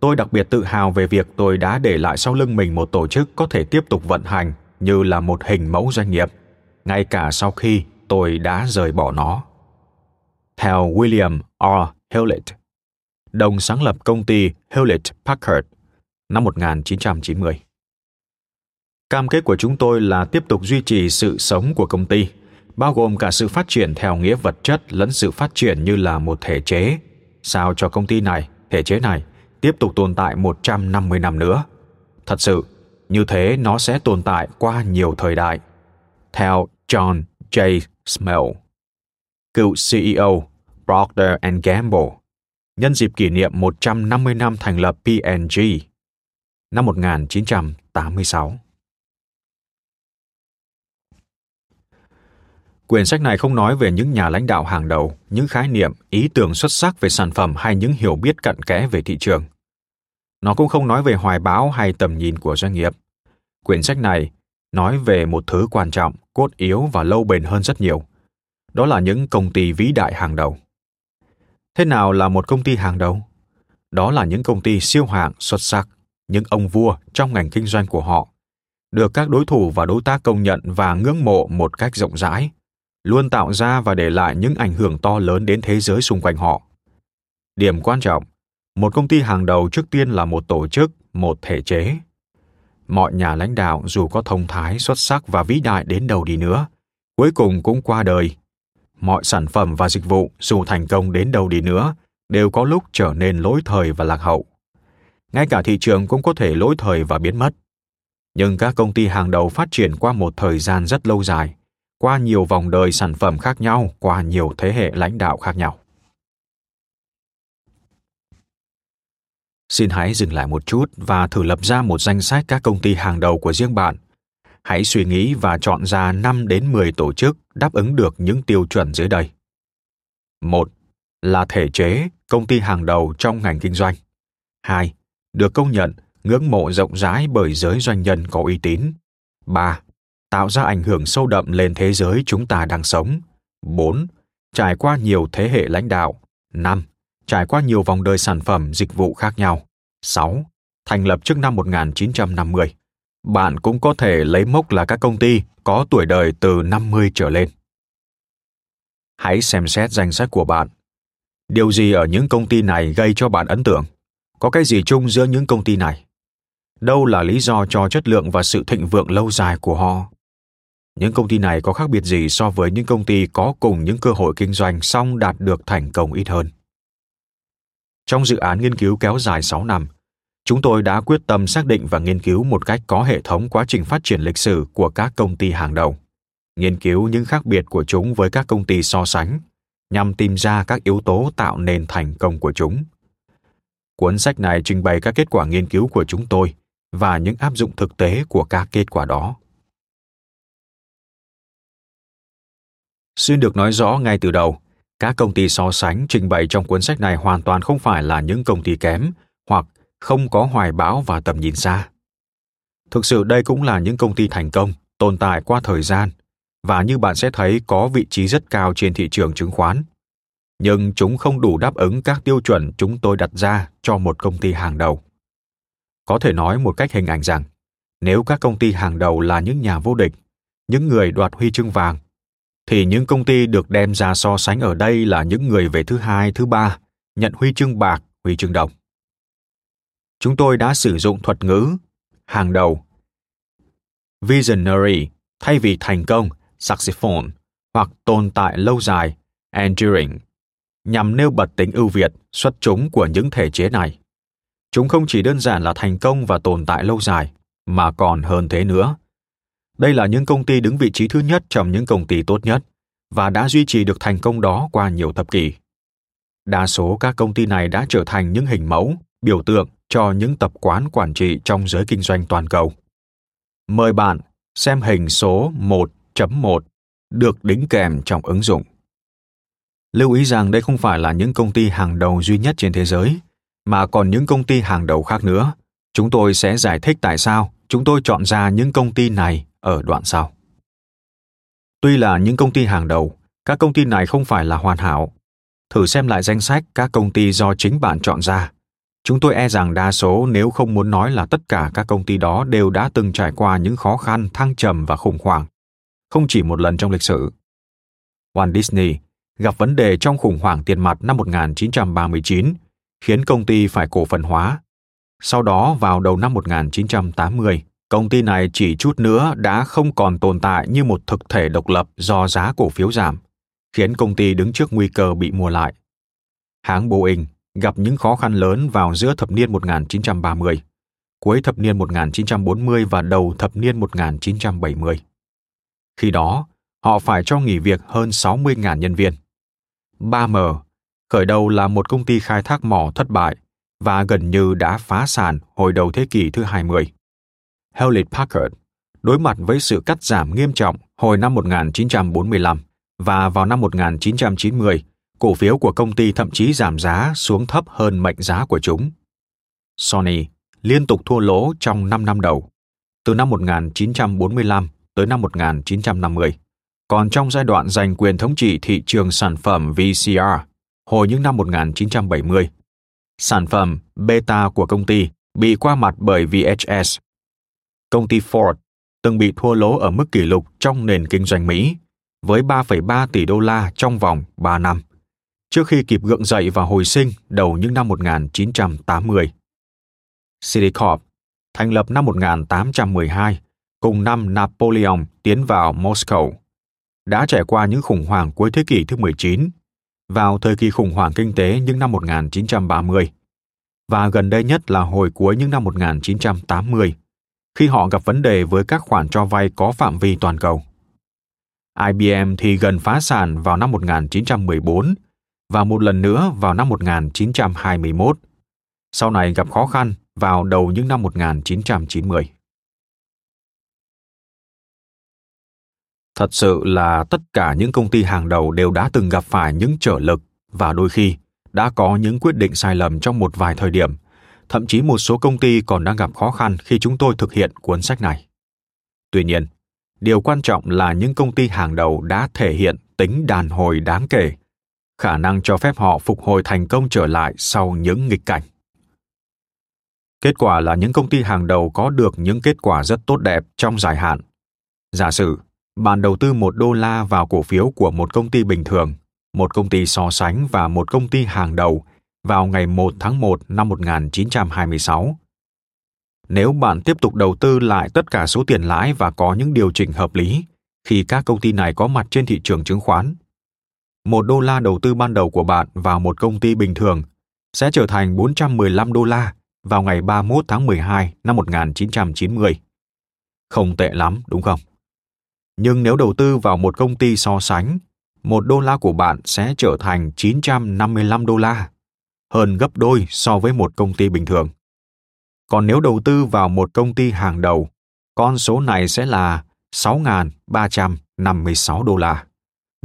Tôi đặc biệt tự hào về việc tôi đã để lại sau lưng mình một tổ chức có thể tiếp tục vận hành như là một hình mẫu doanh nghiệp, ngay cả sau khi tôi đã rời bỏ nó. Theo William R. Hewlett, đồng sáng lập công ty Hewlett Packard năm 1990. Cam kết của chúng tôi là tiếp tục duy trì sự sống của công ty, bao gồm cả sự phát triển theo nghĩa vật chất lẫn sự phát triển như là một thể chế, sao cho công ty này, thể chế này tiếp tục tồn tại 150 năm nữa. Thật sự, như thế nó sẽ tồn tại qua nhiều thời đại. Theo John J. Smell, cựu CEO Procter Gamble, nhân dịp kỷ niệm 150 năm thành lập P&G năm 1986. Quyển sách này không nói về những nhà lãnh đạo hàng đầu, những khái niệm, ý tưởng xuất sắc về sản phẩm hay những hiểu biết cặn kẽ về thị trường. Nó cũng không nói về hoài bão hay tầm nhìn của doanh nghiệp. Quyển sách này nói về một thứ quan trọng, cốt yếu và lâu bền hơn rất nhiều. Đó là những công ty vĩ đại hàng đầu. Thế nào là một công ty hàng đầu? Đó là những công ty siêu hạng xuất sắc, những ông vua trong ngành kinh doanh của họ, được các đối thủ và đối tác công nhận và ngưỡng mộ một cách rộng rãi, luôn tạo ra và để lại những ảnh hưởng to lớn đến thế giới xung quanh họ. Điểm quan trọng, một công ty hàng đầu trước tiên là một tổ chức, một thể chế. Mọi nhà lãnh đạo dù có thông thái xuất sắc và vĩ đại đến đâu đi nữa, cuối cùng cũng qua đời. Mọi sản phẩm và dịch vụ dù thành công đến đâu đi nữa, đều có lúc trở nên lỗi thời và lạc hậu. Ngay cả thị trường cũng có thể lỗi thời và biến mất. Nhưng các công ty hàng đầu phát triển qua một thời gian rất lâu dài, qua nhiều vòng đời sản phẩm khác nhau, qua nhiều thế hệ lãnh đạo khác nhau. Xin hãy dừng lại một chút và thử lập ra một danh sách các công ty hàng đầu của riêng bạn. Hãy suy nghĩ và chọn ra 5 đến 10 tổ chức đáp ứng được những tiêu chuẩn dưới đây. 1. Là thể chế, công ty hàng đầu trong ngành kinh doanh. 2. Được công nhận, ngưỡng mộ rộng rãi bởi giới doanh nhân có uy tín. 3. Tạo ra ảnh hưởng sâu đậm lên thế giới chúng ta đang sống. 4. Trải qua nhiều thế hệ lãnh đạo. 5 trải qua nhiều vòng đời sản phẩm, dịch vụ khác nhau. 6. Thành lập trước năm 1950. Bạn cũng có thể lấy mốc là các công ty có tuổi đời từ 50 trở lên. Hãy xem xét danh sách của bạn. Điều gì ở những công ty này gây cho bạn ấn tượng? Có cái gì chung giữa những công ty này? Đâu là lý do cho chất lượng và sự thịnh vượng lâu dài của họ? Những công ty này có khác biệt gì so với những công ty có cùng những cơ hội kinh doanh song đạt được thành công ít hơn? Trong dự án nghiên cứu kéo dài 6 năm, chúng tôi đã quyết tâm xác định và nghiên cứu một cách có hệ thống quá trình phát triển lịch sử của các công ty hàng đầu, nghiên cứu những khác biệt của chúng với các công ty so sánh, nhằm tìm ra các yếu tố tạo nên thành công của chúng. Cuốn sách này trình bày các kết quả nghiên cứu của chúng tôi và những áp dụng thực tế của các kết quả đó. Xin được nói rõ ngay từ đầu, các công ty so sánh trình bày trong cuốn sách này hoàn toàn không phải là những công ty kém hoặc không có hoài bão và tầm nhìn xa. Thực sự đây cũng là những công ty thành công, tồn tại qua thời gian và như bạn sẽ thấy có vị trí rất cao trên thị trường chứng khoán. Nhưng chúng không đủ đáp ứng các tiêu chuẩn chúng tôi đặt ra cho một công ty hàng đầu. Có thể nói một cách hình ảnh rằng, nếu các công ty hàng đầu là những nhà vô địch, những người đoạt huy chương vàng thì những công ty được đem ra so sánh ở đây là những người về thứ hai, thứ ba, nhận huy chương bạc, huy chương đồng. Chúng tôi đã sử dụng thuật ngữ hàng đầu. Visionary thay vì thành công successful hoặc tồn tại lâu dài enduring nhằm nêu bật tính ưu việt xuất chúng của những thể chế này. Chúng không chỉ đơn giản là thành công và tồn tại lâu dài mà còn hơn thế nữa đây là những công ty đứng vị trí thứ nhất trong những công ty tốt nhất và đã duy trì được thành công đó qua nhiều thập kỷ. Đa số các công ty này đã trở thành những hình mẫu, biểu tượng cho những tập quán quản trị trong giới kinh doanh toàn cầu. Mời bạn xem hình số 1.1 được đính kèm trong ứng dụng. Lưu ý rằng đây không phải là những công ty hàng đầu duy nhất trên thế giới, mà còn những công ty hàng đầu khác nữa. Chúng tôi sẽ giải thích tại sao chúng tôi chọn ra những công ty này ở đoạn sau. Tuy là những công ty hàng đầu, các công ty này không phải là hoàn hảo. Thử xem lại danh sách các công ty do chính bạn chọn ra. Chúng tôi e rằng đa số nếu không muốn nói là tất cả các công ty đó đều đã từng trải qua những khó khăn, thăng trầm và khủng hoảng. Không chỉ một lần trong lịch sử. Walt Disney gặp vấn đề trong khủng hoảng tiền mặt năm 1939, khiến công ty phải cổ phần hóa. Sau đó vào đầu năm 1980, công ty này chỉ chút nữa đã không còn tồn tại như một thực thể độc lập do giá cổ phiếu giảm, khiến công ty đứng trước nguy cơ bị mua lại. Hãng Boeing gặp những khó khăn lớn vào giữa thập niên 1930, cuối thập niên 1940 và đầu thập niên 1970. Khi đó, họ phải cho nghỉ việc hơn 60.000 nhân viên. 3M khởi đầu là một công ty khai thác mỏ thất bại và gần như đã phá sản hồi đầu thế kỷ thứ 20. Hewlett Packard đối mặt với sự cắt giảm nghiêm trọng hồi năm 1945 và vào năm 1990, cổ phiếu của công ty thậm chí giảm giá xuống thấp hơn mệnh giá của chúng. Sony liên tục thua lỗ trong 5 năm đầu. từ năm 1945 tới năm 1950. Còn trong giai đoạn giành quyền thống trị thị trường sản phẩm VCR hồi những năm 1970, sản phẩm beta của công ty bị qua mặt bởi VHS. Công ty Ford từng bị thua lỗ ở mức kỷ lục trong nền kinh doanh Mỹ với 3,3 tỷ đô la trong vòng 3 năm, trước khi kịp gượng dậy và hồi sinh đầu những năm 1980. Citicorp thành lập năm 1812, cùng năm Napoleon tiến vào Moscow, đã trải qua những khủng hoảng cuối thế kỷ thứ 19, vào thời kỳ khủng hoảng kinh tế những năm 1930, và gần đây nhất là hồi cuối những năm 1980, khi họ gặp vấn đề với các khoản cho vay có phạm vi toàn cầu. IBM thì gần phá sản vào năm 1914 và một lần nữa vào năm 1921. Sau này gặp khó khăn vào đầu những năm 1990. Thật sự là tất cả những công ty hàng đầu đều đã từng gặp phải những trở lực và đôi khi đã có những quyết định sai lầm trong một vài thời điểm. Thậm chí một số công ty còn đang gặp khó khăn khi chúng tôi thực hiện cuốn sách này. Tuy nhiên, điều quan trọng là những công ty hàng đầu đã thể hiện tính đàn hồi đáng kể, khả năng cho phép họ phục hồi thành công trở lại sau những nghịch cảnh. Kết quả là những công ty hàng đầu có được những kết quả rất tốt đẹp trong dài hạn. Giả sử, bạn đầu tư một đô la vào cổ phiếu của một công ty bình thường, một công ty so sánh và một công ty hàng đầu vào ngày 1 tháng 1 năm 1926. Nếu bạn tiếp tục đầu tư lại tất cả số tiền lãi và có những điều chỉnh hợp lý khi các công ty này có mặt trên thị trường chứng khoán, một đô la đầu tư ban đầu của bạn vào một công ty bình thường sẽ trở thành 415 đô la vào ngày 31 tháng 12 năm 1990. Không tệ lắm, đúng không? Nhưng nếu đầu tư vào một công ty so sánh, một đô la của bạn sẽ trở thành 955 đô la, hơn gấp đôi so với một công ty bình thường. Còn nếu đầu tư vào một công ty hàng đầu, con số này sẽ là 6.356 đô la,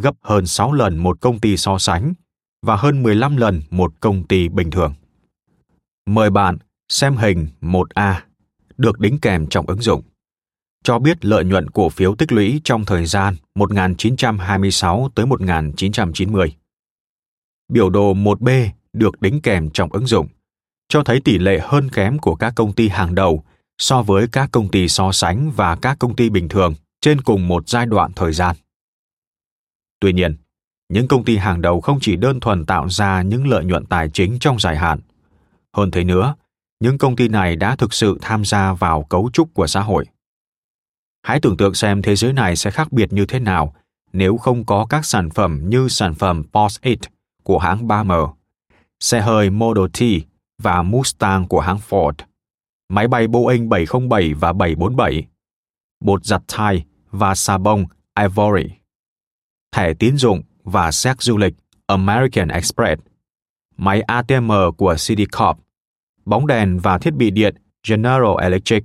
gấp hơn 6 lần một công ty so sánh và hơn 15 lần một công ty bình thường. Mời bạn xem hình 1A được đính kèm trong ứng dụng cho biết lợi nhuận cổ phiếu tích lũy trong thời gian 1926 tới 1990. Biểu đồ 1B được đính kèm trong ứng dụng, cho thấy tỷ lệ hơn kém của các công ty hàng đầu so với các công ty so sánh và các công ty bình thường trên cùng một giai đoạn thời gian. Tuy nhiên, những công ty hàng đầu không chỉ đơn thuần tạo ra những lợi nhuận tài chính trong dài hạn. Hơn thế nữa, những công ty này đã thực sự tham gia vào cấu trúc của xã hội. Hãy tưởng tượng xem thế giới này sẽ khác biệt như thế nào nếu không có các sản phẩm như sản phẩm Porsche của hãng 3M, xe hơi Model T và Mustang của hãng Ford, máy bay Boeing 707 và 747, bột giặt Thai và xà bông Ivory, thẻ tín dụng và xét du lịch American Express, máy ATM của Citicorp, bóng đèn và thiết bị điện General Electric,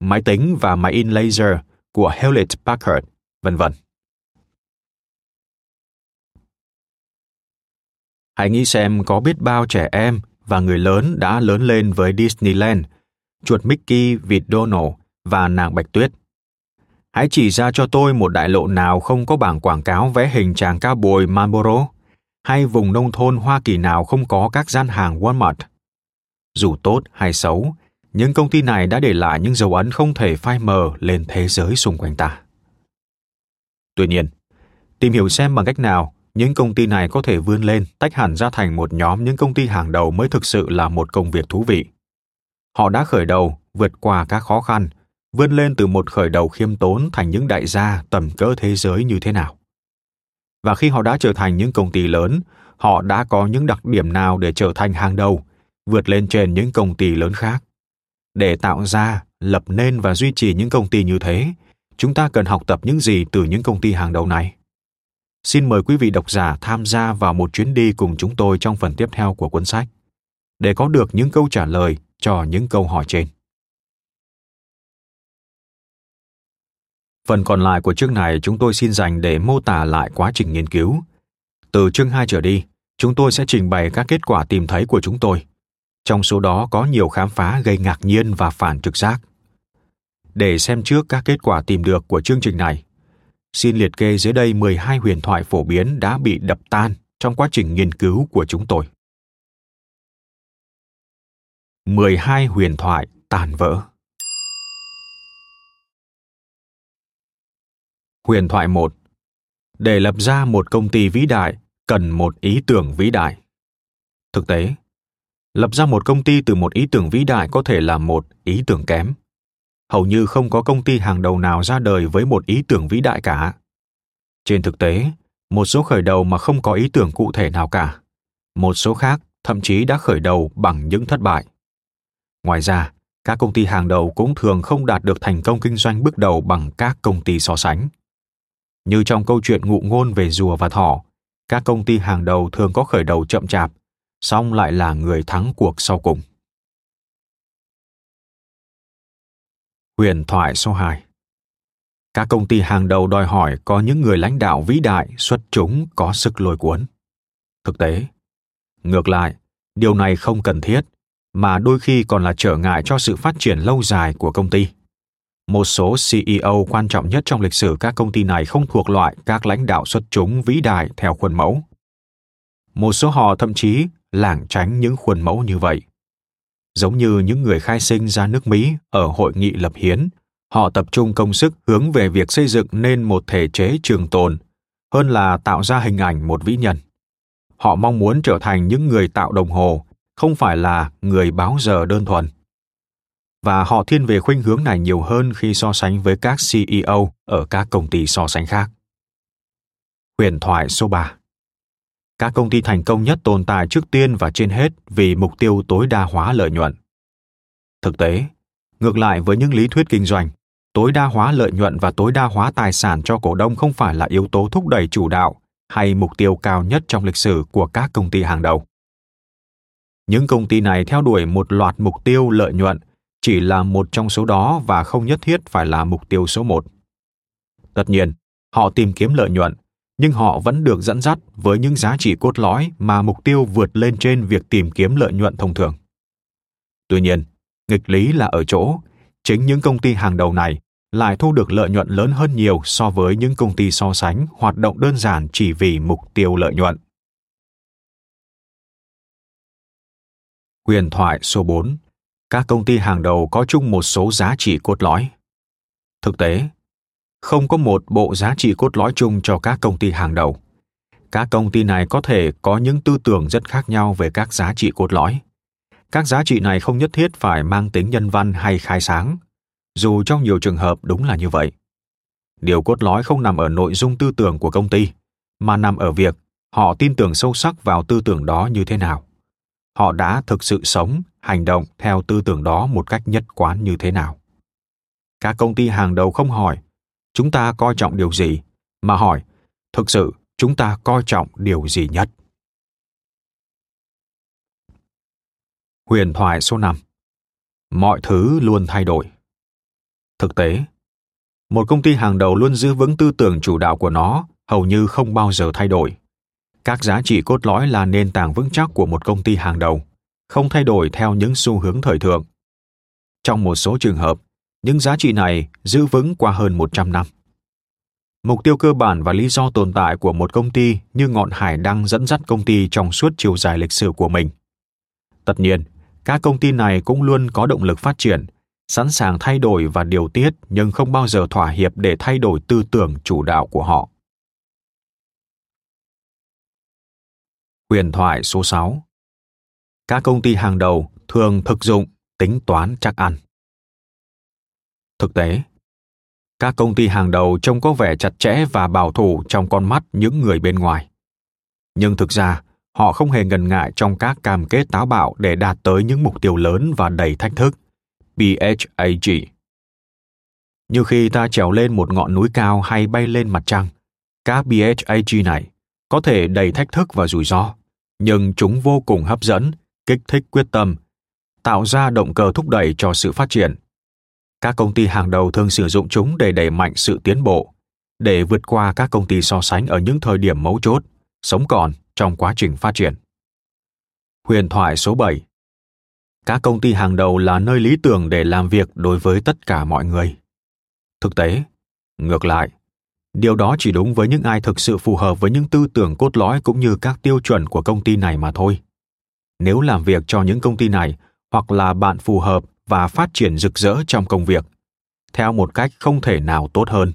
máy tính và máy in laser của Hewlett Packard, vân vân. Hãy nghĩ xem có biết bao trẻ em và người lớn đã lớn lên với Disneyland, chuột Mickey, vịt Donald và nàng Bạch Tuyết. Hãy chỉ ra cho tôi một đại lộ nào không có bảng quảng cáo vẽ hình chàng cao bồi Marlboro, hay vùng nông thôn Hoa Kỳ nào không có các gian hàng Walmart. Dù tốt hay xấu, những công ty này đã để lại những dấu ấn không thể phai mờ lên thế giới xung quanh ta. Tuy nhiên, tìm hiểu xem bằng cách nào những công ty này có thể vươn lên tách hẳn ra thành một nhóm những công ty hàng đầu mới thực sự là một công việc thú vị. Họ đã khởi đầu, vượt qua các khó khăn, vươn lên từ một khởi đầu khiêm tốn thành những đại gia tầm cỡ thế giới như thế nào. Và khi họ đã trở thành những công ty lớn, họ đã có những đặc điểm nào để trở thành hàng đầu, vượt lên trên những công ty lớn khác để tạo ra lập nên và duy trì những công ty như thế chúng ta cần học tập những gì từ những công ty hàng đầu này xin mời quý vị độc giả tham gia vào một chuyến đi cùng chúng tôi trong phần tiếp theo của cuốn sách để có được những câu trả lời cho những câu hỏi trên Phần còn lại của chương này chúng tôi xin dành để mô tả lại quá trình nghiên cứu. Từ chương 2 trở đi, chúng tôi sẽ trình bày các kết quả tìm thấy của chúng tôi trong số đó có nhiều khám phá gây ngạc nhiên và phản trực giác. Để xem trước các kết quả tìm được của chương trình này, xin liệt kê dưới đây 12 huyền thoại phổ biến đã bị đập tan trong quá trình nghiên cứu của chúng tôi. 12 huyền thoại tàn vỡ Huyền thoại 1 Để lập ra một công ty vĩ đại, cần một ý tưởng vĩ đại. Thực tế, lập ra một công ty từ một ý tưởng vĩ đại có thể là một ý tưởng kém. Hầu như không có công ty hàng đầu nào ra đời với một ý tưởng vĩ đại cả. Trên thực tế, một số khởi đầu mà không có ý tưởng cụ thể nào cả. Một số khác thậm chí đã khởi đầu bằng những thất bại. Ngoài ra, các công ty hàng đầu cũng thường không đạt được thành công kinh doanh bước đầu bằng các công ty so sánh. Như trong câu chuyện ngụ ngôn về rùa và thỏ, các công ty hàng đầu thường có khởi đầu chậm chạp, song lại là người thắng cuộc sau cùng. Huyền thoại số 2 Các công ty hàng đầu đòi hỏi có những người lãnh đạo vĩ đại, xuất chúng, có sức lôi cuốn. Thực tế, ngược lại, điều này không cần thiết, mà đôi khi còn là trở ngại cho sự phát triển lâu dài của công ty. Một số CEO quan trọng nhất trong lịch sử các công ty này không thuộc loại các lãnh đạo xuất chúng vĩ đại theo khuôn mẫu. Một số họ thậm chí lảng tránh những khuôn mẫu như vậy. Giống như những người khai sinh ra nước Mỹ ở hội nghị lập hiến, họ tập trung công sức hướng về việc xây dựng nên một thể chế trường tồn hơn là tạo ra hình ảnh một vĩ nhân. Họ mong muốn trở thành những người tạo đồng hồ, không phải là người báo giờ đơn thuần và họ thiên về khuynh hướng này nhiều hơn khi so sánh với các CEO ở các công ty so sánh khác. Huyền thoại số 3 các công ty thành công nhất tồn tại trước tiên và trên hết vì mục tiêu tối đa hóa lợi nhuận. Thực tế, ngược lại với những lý thuyết kinh doanh, tối đa hóa lợi nhuận và tối đa hóa tài sản cho cổ đông không phải là yếu tố thúc đẩy chủ đạo hay mục tiêu cao nhất trong lịch sử của các công ty hàng đầu. Những công ty này theo đuổi một loạt mục tiêu lợi nhuận chỉ là một trong số đó và không nhất thiết phải là mục tiêu số một. Tất nhiên, họ tìm kiếm lợi nhuận, nhưng họ vẫn được dẫn dắt với những giá trị cốt lõi mà mục tiêu vượt lên trên việc tìm kiếm lợi nhuận thông thường. Tuy nhiên, nghịch lý là ở chỗ, chính những công ty hàng đầu này lại thu được lợi nhuận lớn hơn nhiều so với những công ty so sánh hoạt động đơn giản chỉ vì mục tiêu lợi nhuận. Huyền thoại số 4 các công ty hàng đầu có chung một số giá trị cốt lõi. Thực tế, không có một bộ giá trị cốt lõi chung cho các công ty hàng đầu. Các công ty này có thể có những tư tưởng rất khác nhau về các giá trị cốt lõi. Các giá trị này không nhất thiết phải mang tính nhân văn hay khai sáng, dù trong nhiều trường hợp đúng là như vậy. Điều cốt lõi không nằm ở nội dung tư tưởng của công ty, mà nằm ở việc họ tin tưởng sâu sắc vào tư tưởng đó như thế nào họ đã thực sự sống hành động theo tư tưởng đó một cách nhất quán như thế nào các công ty hàng đầu không hỏi chúng ta coi trọng điều gì? Mà hỏi thực sự chúng ta coi trọng điều gì nhất? Huyền thoại số 5 mọi thứ luôn thay đổi. Thực tế một công ty hàng đầu luôn giữ vững tư tưởng chủ đạo của nó hầu như không bao giờ thay đổi. Các giá trị cốt lõi là nền tảng vững chắc của một công ty hàng đầu, không thay đổi theo những xu hướng thời thượng. Trong một số trường hợp, những giá trị này giữ vững qua hơn 100 năm. Mục tiêu cơ bản và lý do tồn tại của một công ty như ngọn hải đăng dẫn dắt công ty trong suốt chiều dài lịch sử của mình. Tất nhiên, các công ty này cũng luôn có động lực phát triển, sẵn sàng thay đổi và điều tiết nhưng không bao giờ thỏa hiệp để thay đổi tư tưởng chủ đạo của họ. Huyền thoại số 6 Các công ty hàng đầu thường thực dụng tính toán chắc ăn. Thực tế, các công ty hàng đầu trông có vẻ chặt chẽ và bảo thủ trong con mắt những người bên ngoài. Nhưng thực ra, họ không hề ngần ngại trong các cam kết táo bạo để đạt tới những mục tiêu lớn và đầy thách thức. BHAG Như khi ta trèo lên một ngọn núi cao hay bay lên mặt trăng, các BHAG này có thể đầy thách thức và rủi ro nhưng chúng vô cùng hấp dẫn kích thích quyết tâm tạo ra động cơ thúc đẩy cho sự phát triển các công ty hàng đầu thường sử dụng chúng để đẩy mạnh sự tiến bộ để vượt qua các công ty so sánh ở những thời điểm mấu chốt sống còn trong quá trình phát triển. Huyền thoại số 7 các công ty hàng đầu là nơi lý tưởng để làm việc đối với tất cả mọi người. Thực tế, ngược lại, điều đó chỉ đúng với những ai thực sự phù hợp với những tư tưởng cốt lõi cũng như các tiêu chuẩn của công ty này mà thôi. Nếu làm việc cho những công ty này hoặc là bạn phù hợp và phát triển rực rỡ trong công việc, theo một cách không thể nào tốt hơn,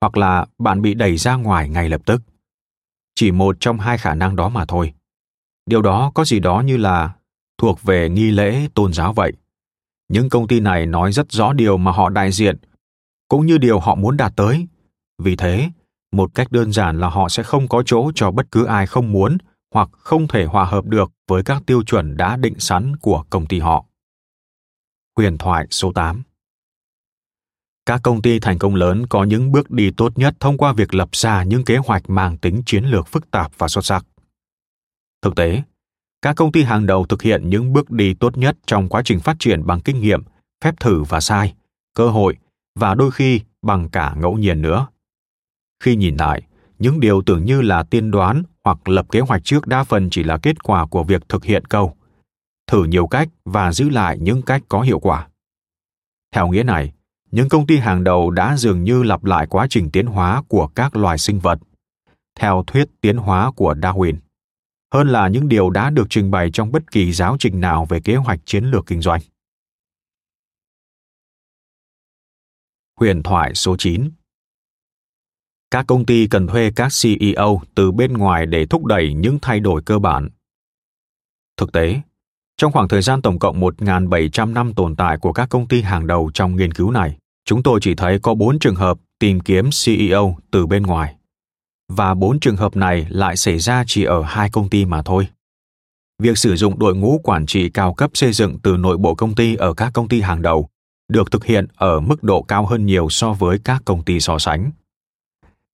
hoặc là bạn bị đẩy ra ngoài ngay lập tức. Chỉ một trong hai khả năng đó mà thôi. Điều đó có gì đó như là thuộc về nghi lễ tôn giáo vậy. Những công ty này nói rất rõ điều mà họ đại diện, cũng như điều họ muốn đạt tới. Vì thế, một cách đơn giản là họ sẽ không có chỗ cho bất cứ ai không muốn hoặc không thể hòa hợp được với các tiêu chuẩn đã định sẵn của công ty họ. Huyền thoại số 8 Các công ty thành công lớn có những bước đi tốt nhất thông qua việc lập ra những kế hoạch mang tính chiến lược phức tạp và xuất sắc. Thực tế, các công ty hàng đầu thực hiện những bước đi tốt nhất trong quá trình phát triển bằng kinh nghiệm, phép thử và sai, cơ hội và đôi khi bằng cả ngẫu nhiên nữa. Khi nhìn lại, những điều tưởng như là tiên đoán hoặc lập kế hoạch trước đa phần chỉ là kết quả của việc thực hiện câu thử nhiều cách và giữ lại những cách có hiệu quả. Theo nghĩa này, những công ty hàng đầu đã dường như lặp lại quá trình tiến hóa của các loài sinh vật, theo thuyết tiến hóa của darwin. Hơn là những điều đã được trình bày trong bất kỳ giáo trình nào về kế hoạch chiến lược kinh doanh. Huyền thoại số 9 các công ty cần thuê các ceo từ bên ngoài để thúc đẩy những thay đổi cơ bản. Thực tế trong khoảng thời gian tổng cộng 1.700 năm tồn tại của các công ty hàng đầu trong nghiên cứu này, chúng tôi chỉ thấy có 4 trường hợp tìm kiếm CEO từ bên ngoài. Và 4 trường hợp này lại xảy ra chỉ ở hai công ty mà thôi. Việc sử dụng đội ngũ quản trị cao cấp xây dựng từ nội bộ công ty ở các công ty hàng đầu được thực hiện ở mức độ cao hơn nhiều so với các công ty so sánh.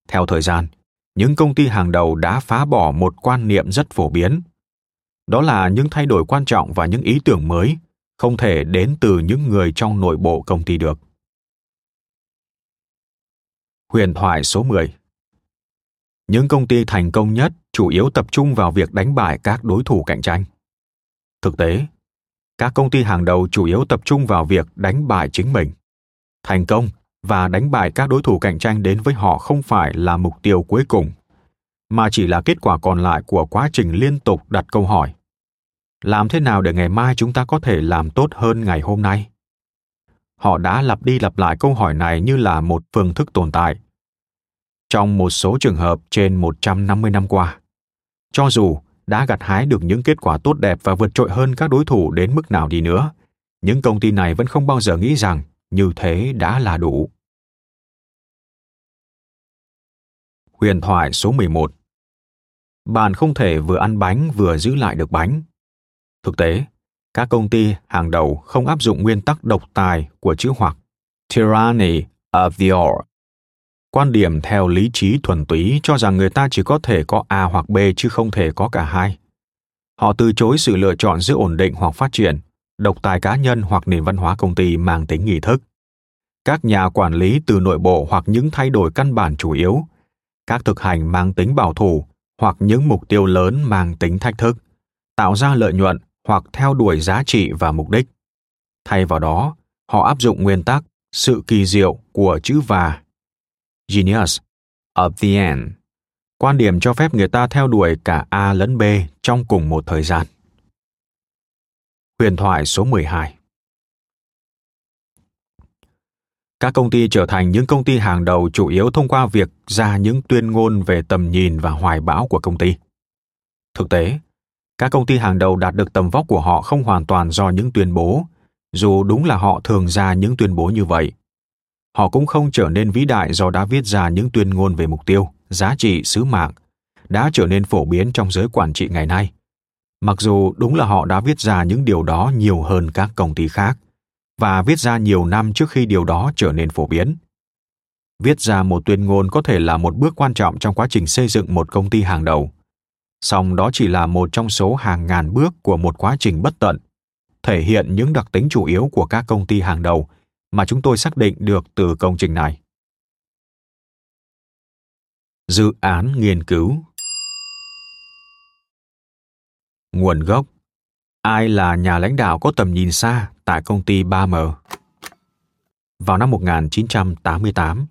Theo thời gian, những công ty hàng đầu đã phá bỏ một quan niệm rất phổ biến. Đó là những thay đổi quan trọng và những ý tưởng mới không thể đến từ những người trong nội bộ công ty được. Huyền thoại số 10 Những công ty thành công nhất chủ yếu tập trung vào việc đánh bại các đối thủ cạnh tranh. Thực tế, các công ty hàng đầu chủ yếu tập trung vào việc đánh bại chính mình. Thành công và đánh bại các đối thủ cạnh tranh đến với họ không phải là mục tiêu cuối cùng mà chỉ là kết quả còn lại của quá trình liên tục đặt câu hỏi làm thế nào để ngày mai chúng ta có thể làm tốt hơn ngày hôm nay họ đã lặp đi lặp lại câu hỏi này như là một phương thức tồn tại trong một số trường hợp trên 150 năm qua. Cho dù đã gặt hái được những kết quả tốt đẹp và vượt trội hơn các đối thủ đến mức nào đi nữa, những công ty này vẫn không bao giờ nghĩ rằng như thế đã là đủ. Huyền thoại số 11 bạn không thể vừa ăn bánh vừa giữ lại được bánh. Thực tế, các công ty hàng đầu không áp dụng nguyên tắc độc tài của chữ hoặc tyranny of the or. Quan điểm theo lý trí thuần túy cho rằng người ta chỉ có thể có A hoặc B chứ không thể có cả hai. Họ từ chối sự lựa chọn giữa ổn định hoặc phát triển, độc tài cá nhân hoặc nền văn hóa công ty mang tính nghi thức. Các nhà quản lý từ nội bộ hoặc những thay đổi căn bản chủ yếu các thực hành mang tính bảo thủ hoặc những mục tiêu lớn mang tính thách thức, tạo ra lợi nhuận hoặc theo đuổi giá trị và mục đích. Thay vào đó, họ áp dụng nguyên tắc sự kỳ diệu của chữ và. Genius of the end. Quan điểm cho phép người ta theo đuổi cả A lẫn B trong cùng một thời gian. Huyền thoại số 12 Các công ty trở thành những công ty hàng đầu chủ yếu thông qua việc ra những tuyên ngôn về tầm nhìn và hoài bão của công ty. Thực tế, các công ty hàng đầu đạt được tầm vóc của họ không hoàn toàn do những tuyên bố, dù đúng là họ thường ra những tuyên bố như vậy. Họ cũng không trở nên vĩ đại do đã viết ra những tuyên ngôn về mục tiêu, giá trị, sứ mạng, đã trở nên phổ biến trong giới quản trị ngày nay. Mặc dù đúng là họ đã viết ra những điều đó nhiều hơn các công ty khác, và viết ra nhiều năm trước khi điều đó trở nên phổ biến. Viết ra một tuyên ngôn có thể là một bước quan trọng trong quá trình xây dựng một công ty hàng đầu. Song đó chỉ là một trong số hàng ngàn bước của một quá trình bất tận, thể hiện những đặc tính chủ yếu của các công ty hàng đầu mà chúng tôi xác định được từ công trình này. Dự án nghiên cứu. Nguồn gốc. Ai là nhà lãnh đạo có tầm nhìn xa? Tại công ty 3M. vào năm 1988,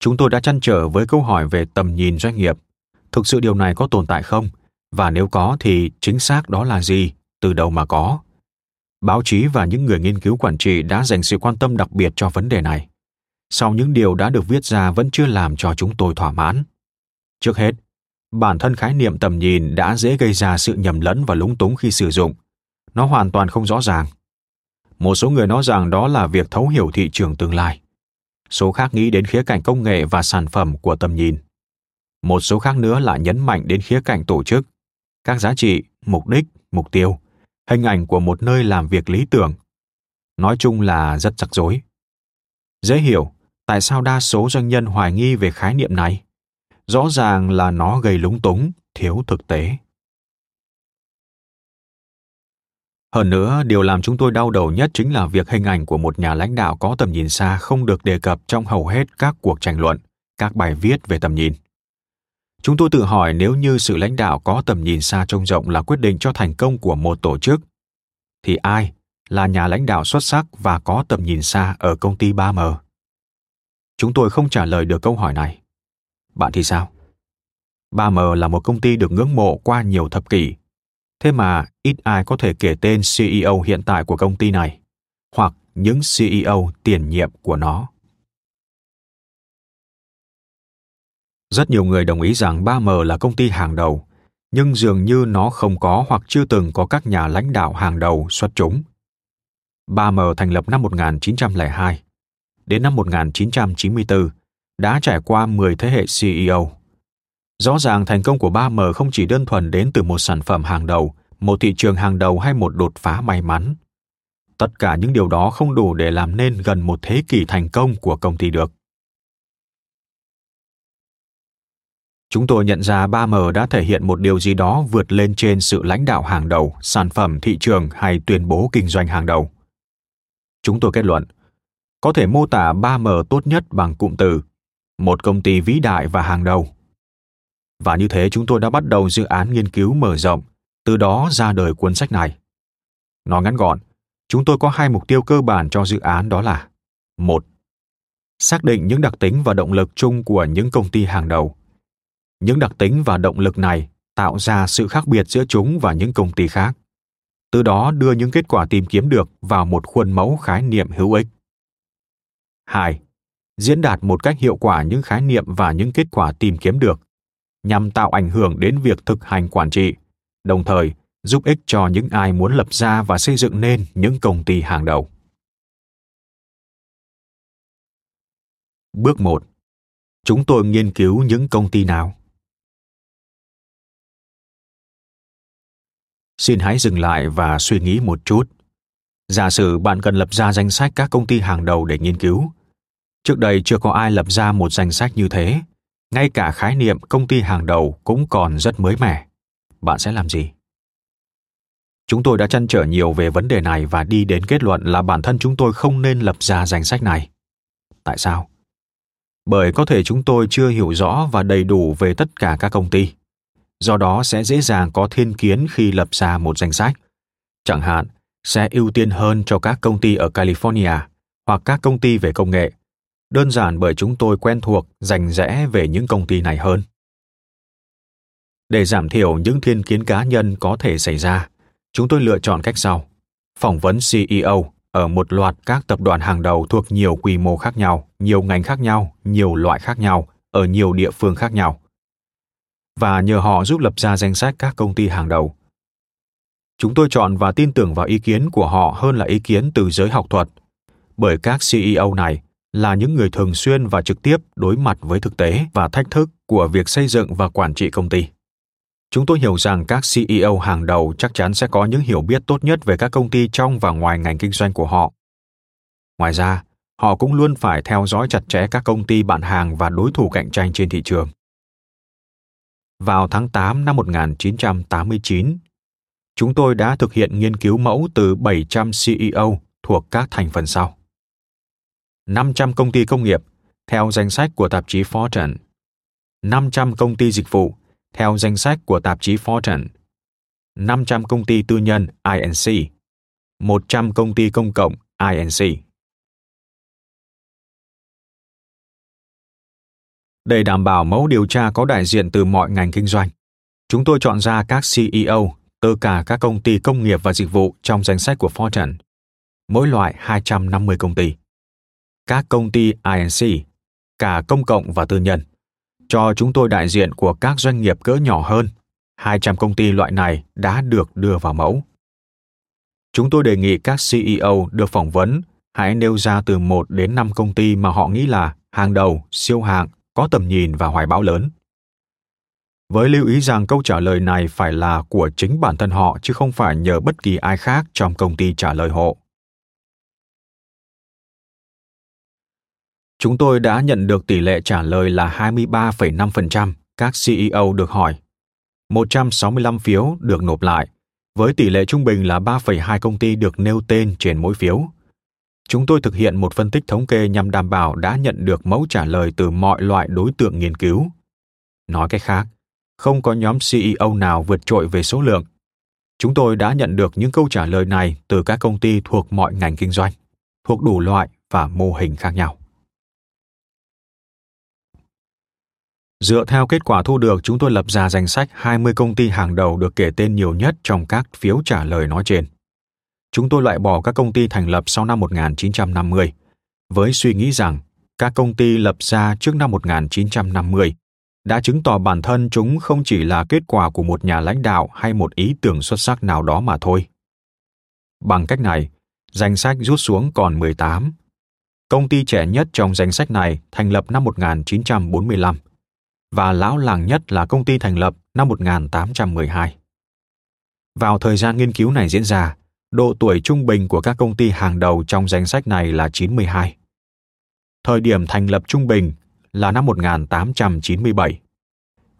chúng tôi đã chăn trở với câu hỏi về tầm nhìn doanh nghiệp. Thực sự điều này có tồn tại không? Và nếu có thì chính xác đó là gì? Từ đâu mà có? Báo chí và những người nghiên cứu quản trị đã dành sự quan tâm đặc biệt cho vấn đề này. Sau những điều đã được viết ra vẫn chưa làm cho chúng tôi thỏa mãn. Trước hết, bản thân khái niệm tầm nhìn đã dễ gây ra sự nhầm lẫn và lúng túng khi sử dụng. Nó hoàn toàn không rõ ràng. Một số người nói rằng đó là việc thấu hiểu thị trường tương lai. Số khác nghĩ đến khía cạnh công nghệ và sản phẩm của tầm nhìn. Một số khác nữa lại nhấn mạnh đến khía cạnh tổ chức, các giá trị, mục đích, mục tiêu, hình ảnh của một nơi làm việc lý tưởng. Nói chung là rất rắc rối. Dễ hiểu tại sao đa số doanh nhân hoài nghi về khái niệm này. Rõ ràng là nó gây lúng túng, thiếu thực tế. Hơn nữa, điều làm chúng tôi đau đầu nhất chính là việc hình ảnh của một nhà lãnh đạo có tầm nhìn xa không được đề cập trong hầu hết các cuộc tranh luận, các bài viết về tầm nhìn. Chúng tôi tự hỏi nếu như sự lãnh đạo có tầm nhìn xa trông rộng là quyết định cho thành công của một tổ chức, thì ai là nhà lãnh đạo xuất sắc và có tầm nhìn xa ở công ty 3M? Chúng tôi không trả lời được câu hỏi này. Bạn thì sao? 3M là một công ty được ngưỡng mộ qua nhiều thập kỷ. Thế mà ít ai có thể kể tên CEO hiện tại của công ty này hoặc những CEO tiền nhiệm của nó. Rất nhiều người đồng ý rằng 3M là công ty hàng đầu, nhưng dường như nó không có hoặc chưa từng có các nhà lãnh đạo hàng đầu xuất chúng. 3M thành lập năm 1902. Đến năm 1994, đã trải qua 10 thế hệ CEO. Rõ ràng thành công của 3M không chỉ đơn thuần đến từ một sản phẩm hàng đầu, một thị trường hàng đầu hay một đột phá may mắn. Tất cả những điều đó không đủ để làm nên gần một thế kỷ thành công của công ty được. Chúng tôi nhận ra 3M đã thể hiện một điều gì đó vượt lên trên sự lãnh đạo hàng đầu, sản phẩm thị trường hay tuyên bố kinh doanh hàng đầu. Chúng tôi kết luận, có thể mô tả 3M tốt nhất bằng cụm từ một công ty vĩ đại và hàng đầu. Và như thế chúng tôi đã bắt đầu dự án nghiên cứu mở rộng, từ đó ra đời cuốn sách này. Nói ngắn gọn, chúng tôi có hai mục tiêu cơ bản cho dự án đó là một Xác định những đặc tính và động lực chung của những công ty hàng đầu những đặc tính và động lực này tạo ra sự khác biệt giữa chúng và những công ty khác từ đó đưa những kết quả tìm kiếm được vào một khuôn mẫu khái niệm hữu ích 2. Diễn đạt một cách hiệu quả những khái niệm và những kết quả tìm kiếm được nhằm tạo ảnh hưởng đến việc thực hành quản trị, đồng thời giúp ích cho những ai muốn lập ra và xây dựng nên những công ty hàng đầu. Bước 1. Chúng tôi nghiên cứu những công ty nào? xin hãy dừng lại và suy nghĩ một chút giả sử bạn cần lập ra danh sách các công ty hàng đầu để nghiên cứu trước đây chưa có ai lập ra một danh sách như thế ngay cả khái niệm công ty hàng đầu cũng còn rất mới mẻ. Bạn sẽ làm gì? Chúng tôi đã chăn trở nhiều về vấn đề này và đi đến kết luận là bản thân chúng tôi không nên lập ra danh sách này. Tại sao? Bởi có thể chúng tôi chưa hiểu rõ và đầy đủ về tất cả các công ty. Do đó sẽ dễ dàng có thiên kiến khi lập ra một danh sách. Chẳng hạn, sẽ ưu tiên hơn cho các công ty ở California hoặc các công ty về công nghệ, đơn giản bởi chúng tôi quen thuộc rành rẽ về những công ty này hơn. Để giảm thiểu những thiên kiến cá nhân có thể xảy ra, chúng tôi lựa chọn cách sau. Phỏng vấn CEO ở một loạt các tập đoàn hàng đầu thuộc nhiều quy mô khác nhau, nhiều ngành khác nhau, nhiều loại khác nhau, ở nhiều địa phương khác nhau và nhờ họ giúp lập ra danh sách các công ty hàng đầu. Chúng tôi chọn và tin tưởng vào ý kiến của họ hơn là ý kiến từ giới học thuật, bởi các CEO này là những người thường xuyên và trực tiếp đối mặt với thực tế và thách thức của việc xây dựng và quản trị công ty. Chúng tôi hiểu rằng các CEO hàng đầu chắc chắn sẽ có những hiểu biết tốt nhất về các công ty trong và ngoài ngành kinh doanh của họ. Ngoài ra, họ cũng luôn phải theo dõi chặt chẽ các công ty bạn hàng và đối thủ cạnh tranh trên thị trường vào tháng 8 năm 1989, chúng tôi đã thực hiện nghiên cứu mẫu từ 700 CEO thuộc các thành phần sau. 500 công ty công nghiệp theo danh sách của tạp chí Fortune, 500 công ty dịch vụ theo danh sách của tạp chí Fortune, 500 công ty tư nhân INC, 100 công ty công cộng INC. Để đảm bảo mẫu điều tra có đại diện từ mọi ngành kinh doanh, chúng tôi chọn ra các CEO từ cả các công ty công nghiệp và dịch vụ trong danh sách của Fortune, mỗi loại 250 công ty. Các công ty INC, cả công cộng và tư nhân, cho chúng tôi đại diện của các doanh nghiệp cỡ nhỏ hơn. 200 công ty loại này đã được đưa vào mẫu. Chúng tôi đề nghị các CEO được phỏng vấn hãy nêu ra từ 1 đến 5 công ty mà họ nghĩ là hàng đầu, siêu hạng, có tầm nhìn và hoài bão lớn. Với lưu ý rằng câu trả lời này phải là của chính bản thân họ chứ không phải nhờ bất kỳ ai khác trong công ty trả lời hộ. Chúng tôi đã nhận được tỷ lệ trả lời là 23,5% các CEO được hỏi. 165 phiếu được nộp lại, với tỷ lệ trung bình là 3,2 công ty được nêu tên trên mỗi phiếu. Chúng tôi thực hiện một phân tích thống kê nhằm đảm bảo đã nhận được mẫu trả lời từ mọi loại đối tượng nghiên cứu. Nói cách khác, không có nhóm CEO nào vượt trội về số lượng. Chúng tôi đã nhận được những câu trả lời này từ các công ty thuộc mọi ngành kinh doanh, thuộc đủ loại và mô hình khác nhau. Dựa theo kết quả thu được, chúng tôi lập ra danh sách 20 công ty hàng đầu được kể tên nhiều nhất trong các phiếu trả lời nói trên. Chúng tôi loại bỏ các công ty thành lập sau năm 1950, với suy nghĩ rằng các công ty lập ra trước năm 1950 đã chứng tỏ bản thân chúng không chỉ là kết quả của một nhà lãnh đạo hay một ý tưởng xuất sắc nào đó mà thôi. Bằng cách này, danh sách rút xuống còn 18. Công ty trẻ nhất trong danh sách này thành lập năm 1945 và lão làng nhất là công ty thành lập năm 1812. Vào thời gian nghiên cứu này diễn ra, độ tuổi trung bình của các công ty hàng đầu trong danh sách này là 92. Thời điểm thành lập trung bình là năm 1897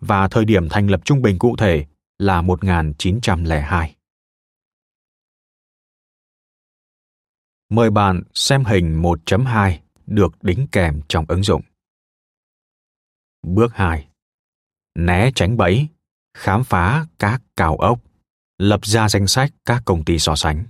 và thời điểm thành lập trung bình cụ thể là 1902. Mời bạn xem hình 1.2 được đính kèm trong ứng dụng. Bước 2. Né tránh bẫy, khám phá các cao ốc, lập ra danh sách các công ty so sánh.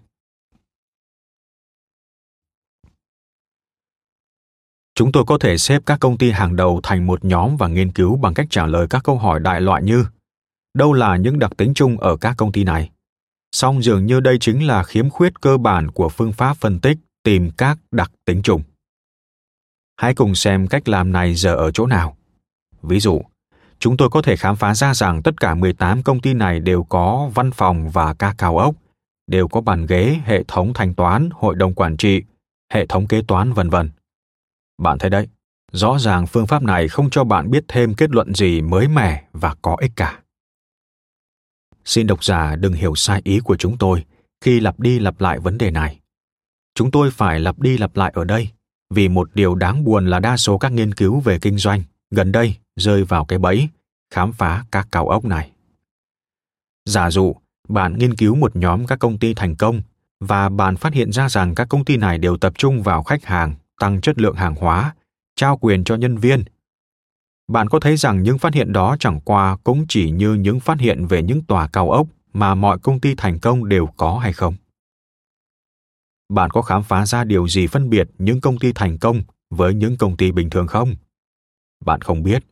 Chúng tôi có thể xếp các công ty hàng đầu thành một nhóm và nghiên cứu bằng cách trả lời các câu hỏi đại loại như đâu là những đặc tính chung ở các công ty này. Song dường như đây chính là khiếm khuyết cơ bản của phương pháp phân tích tìm các đặc tính chung. Hãy cùng xem cách làm này giờ ở chỗ nào. Ví dụ, chúng tôi có thể khám phá ra rằng tất cả 18 công ty này đều có văn phòng và ca cao ốc, đều có bàn ghế, hệ thống thanh toán, hội đồng quản trị, hệ thống kế toán vân vân. Bạn thấy đấy, rõ ràng phương pháp này không cho bạn biết thêm kết luận gì mới mẻ và có ích cả. Xin độc giả đừng hiểu sai ý của chúng tôi khi lặp đi lặp lại vấn đề này. Chúng tôi phải lặp đi lặp lại ở đây vì một điều đáng buồn là đa số các nghiên cứu về kinh doanh gần đây rơi vào cái bẫy khám phá các cao ốc này. Giả dụ, bạn nghiên cứu một nhóm các công ty thành công và bạn phát hiện ra rằng các công ty này đều tập trung vào khách hàng tăng chất lượng hàng hóa, trao quyền cho nhân viên. Bạn có thấy rằng những phát hiện đó chẳng qua cũng chỉ như những phát hiện về những tòa cao ốc mà mọi công ty thành công đều có hay không? Bạn có khám phá ra điều gì phân biệt những công ty thành công với những công ty bình thường không? Bạn không biết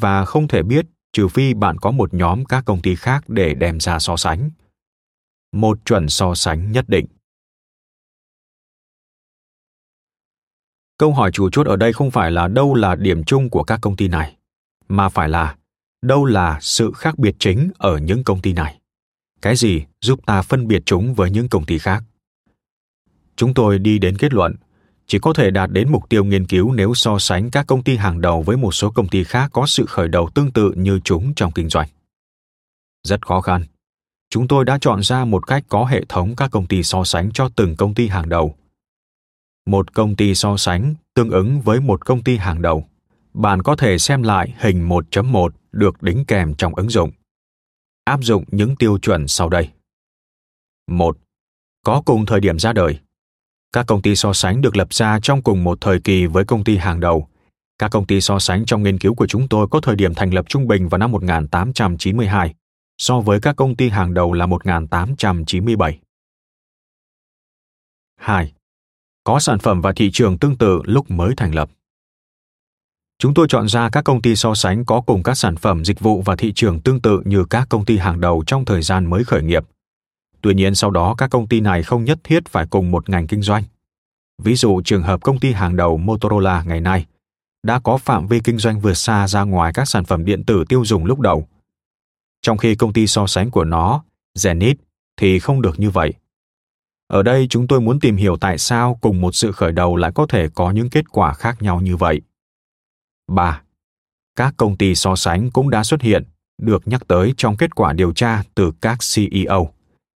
và không thể biết trừ phi bạn có một nhóm các công ty khác để đem ra so sánh. Một chuẩn so sánh nhất định. Câu hỏi chủ chốt ở đây không phải là đâu là điểm chung của các công ty này, mà phải là đâu là sự khác biệt chính ở những công ty này. Cái gì giúp ta phân biệt chúng với những công ty khác? Chúng tôi đi đến kết luận chỉ có thể đạt đến mục tiêu nghiên cứu nếu so sánh các công ty hàng đầu với một số công ty khác có sự khởi đầu tương tự như chúng trong kinh doanh. Rất khó khăn. Chúng tôi đã chọn ra một cách có hệ thống các công ty so sánh cho từng công ty hàng đầu một công ty so sánh tương ứng với một công ty hàng đầu. Bạn có thể xem lại hình 1.1 được đính kèm trong ứng dụng. Áp dụng những tiêu chuẩn sau đây. 1. Có cùng thời điểm ra đời. Các công ty so sánh được lập ra trong cùng một thời kỳ với công ty hàng đầu. Các công ty so sánh trong nghiên cứu của chúng tôi có thời điểm thành lập trung bình vào năm 1892, so với các công ty hàng đầu là 1897. 2 có sản phẩm và thị trường tương tự lúc mới thành lập. Chúng tôi chọn ra các công ty so sánh có cùng các sản phẩm, dịch vụ và thị trường tương tự như các công ty hàng đầu trong thời gian mới khởi nghiệp. Tuy nhiên sau đó các công ty này không nhất thiết phải cùng một ngành kinh doanh. Ví dụ trường hợp công ty hàng đầu Motorola ngày nay đã có phạm vi kinh doanh vượt xa ra ngoài các sản phẩm điện tử tiêu dùng lúc đầu. Trong khi công ty so sánh của nó, Zenith, thì không được như vậy. Ở đây chúng tôi muốn tìm hiểu tại sao cùng một sự khởi đầu lại có thể có những kết quả khác nhau như vậy. 3. Các công ty so sánh cũng đã xuất hiện, được nhắc tới trong kết quả điều tra từ các CEO,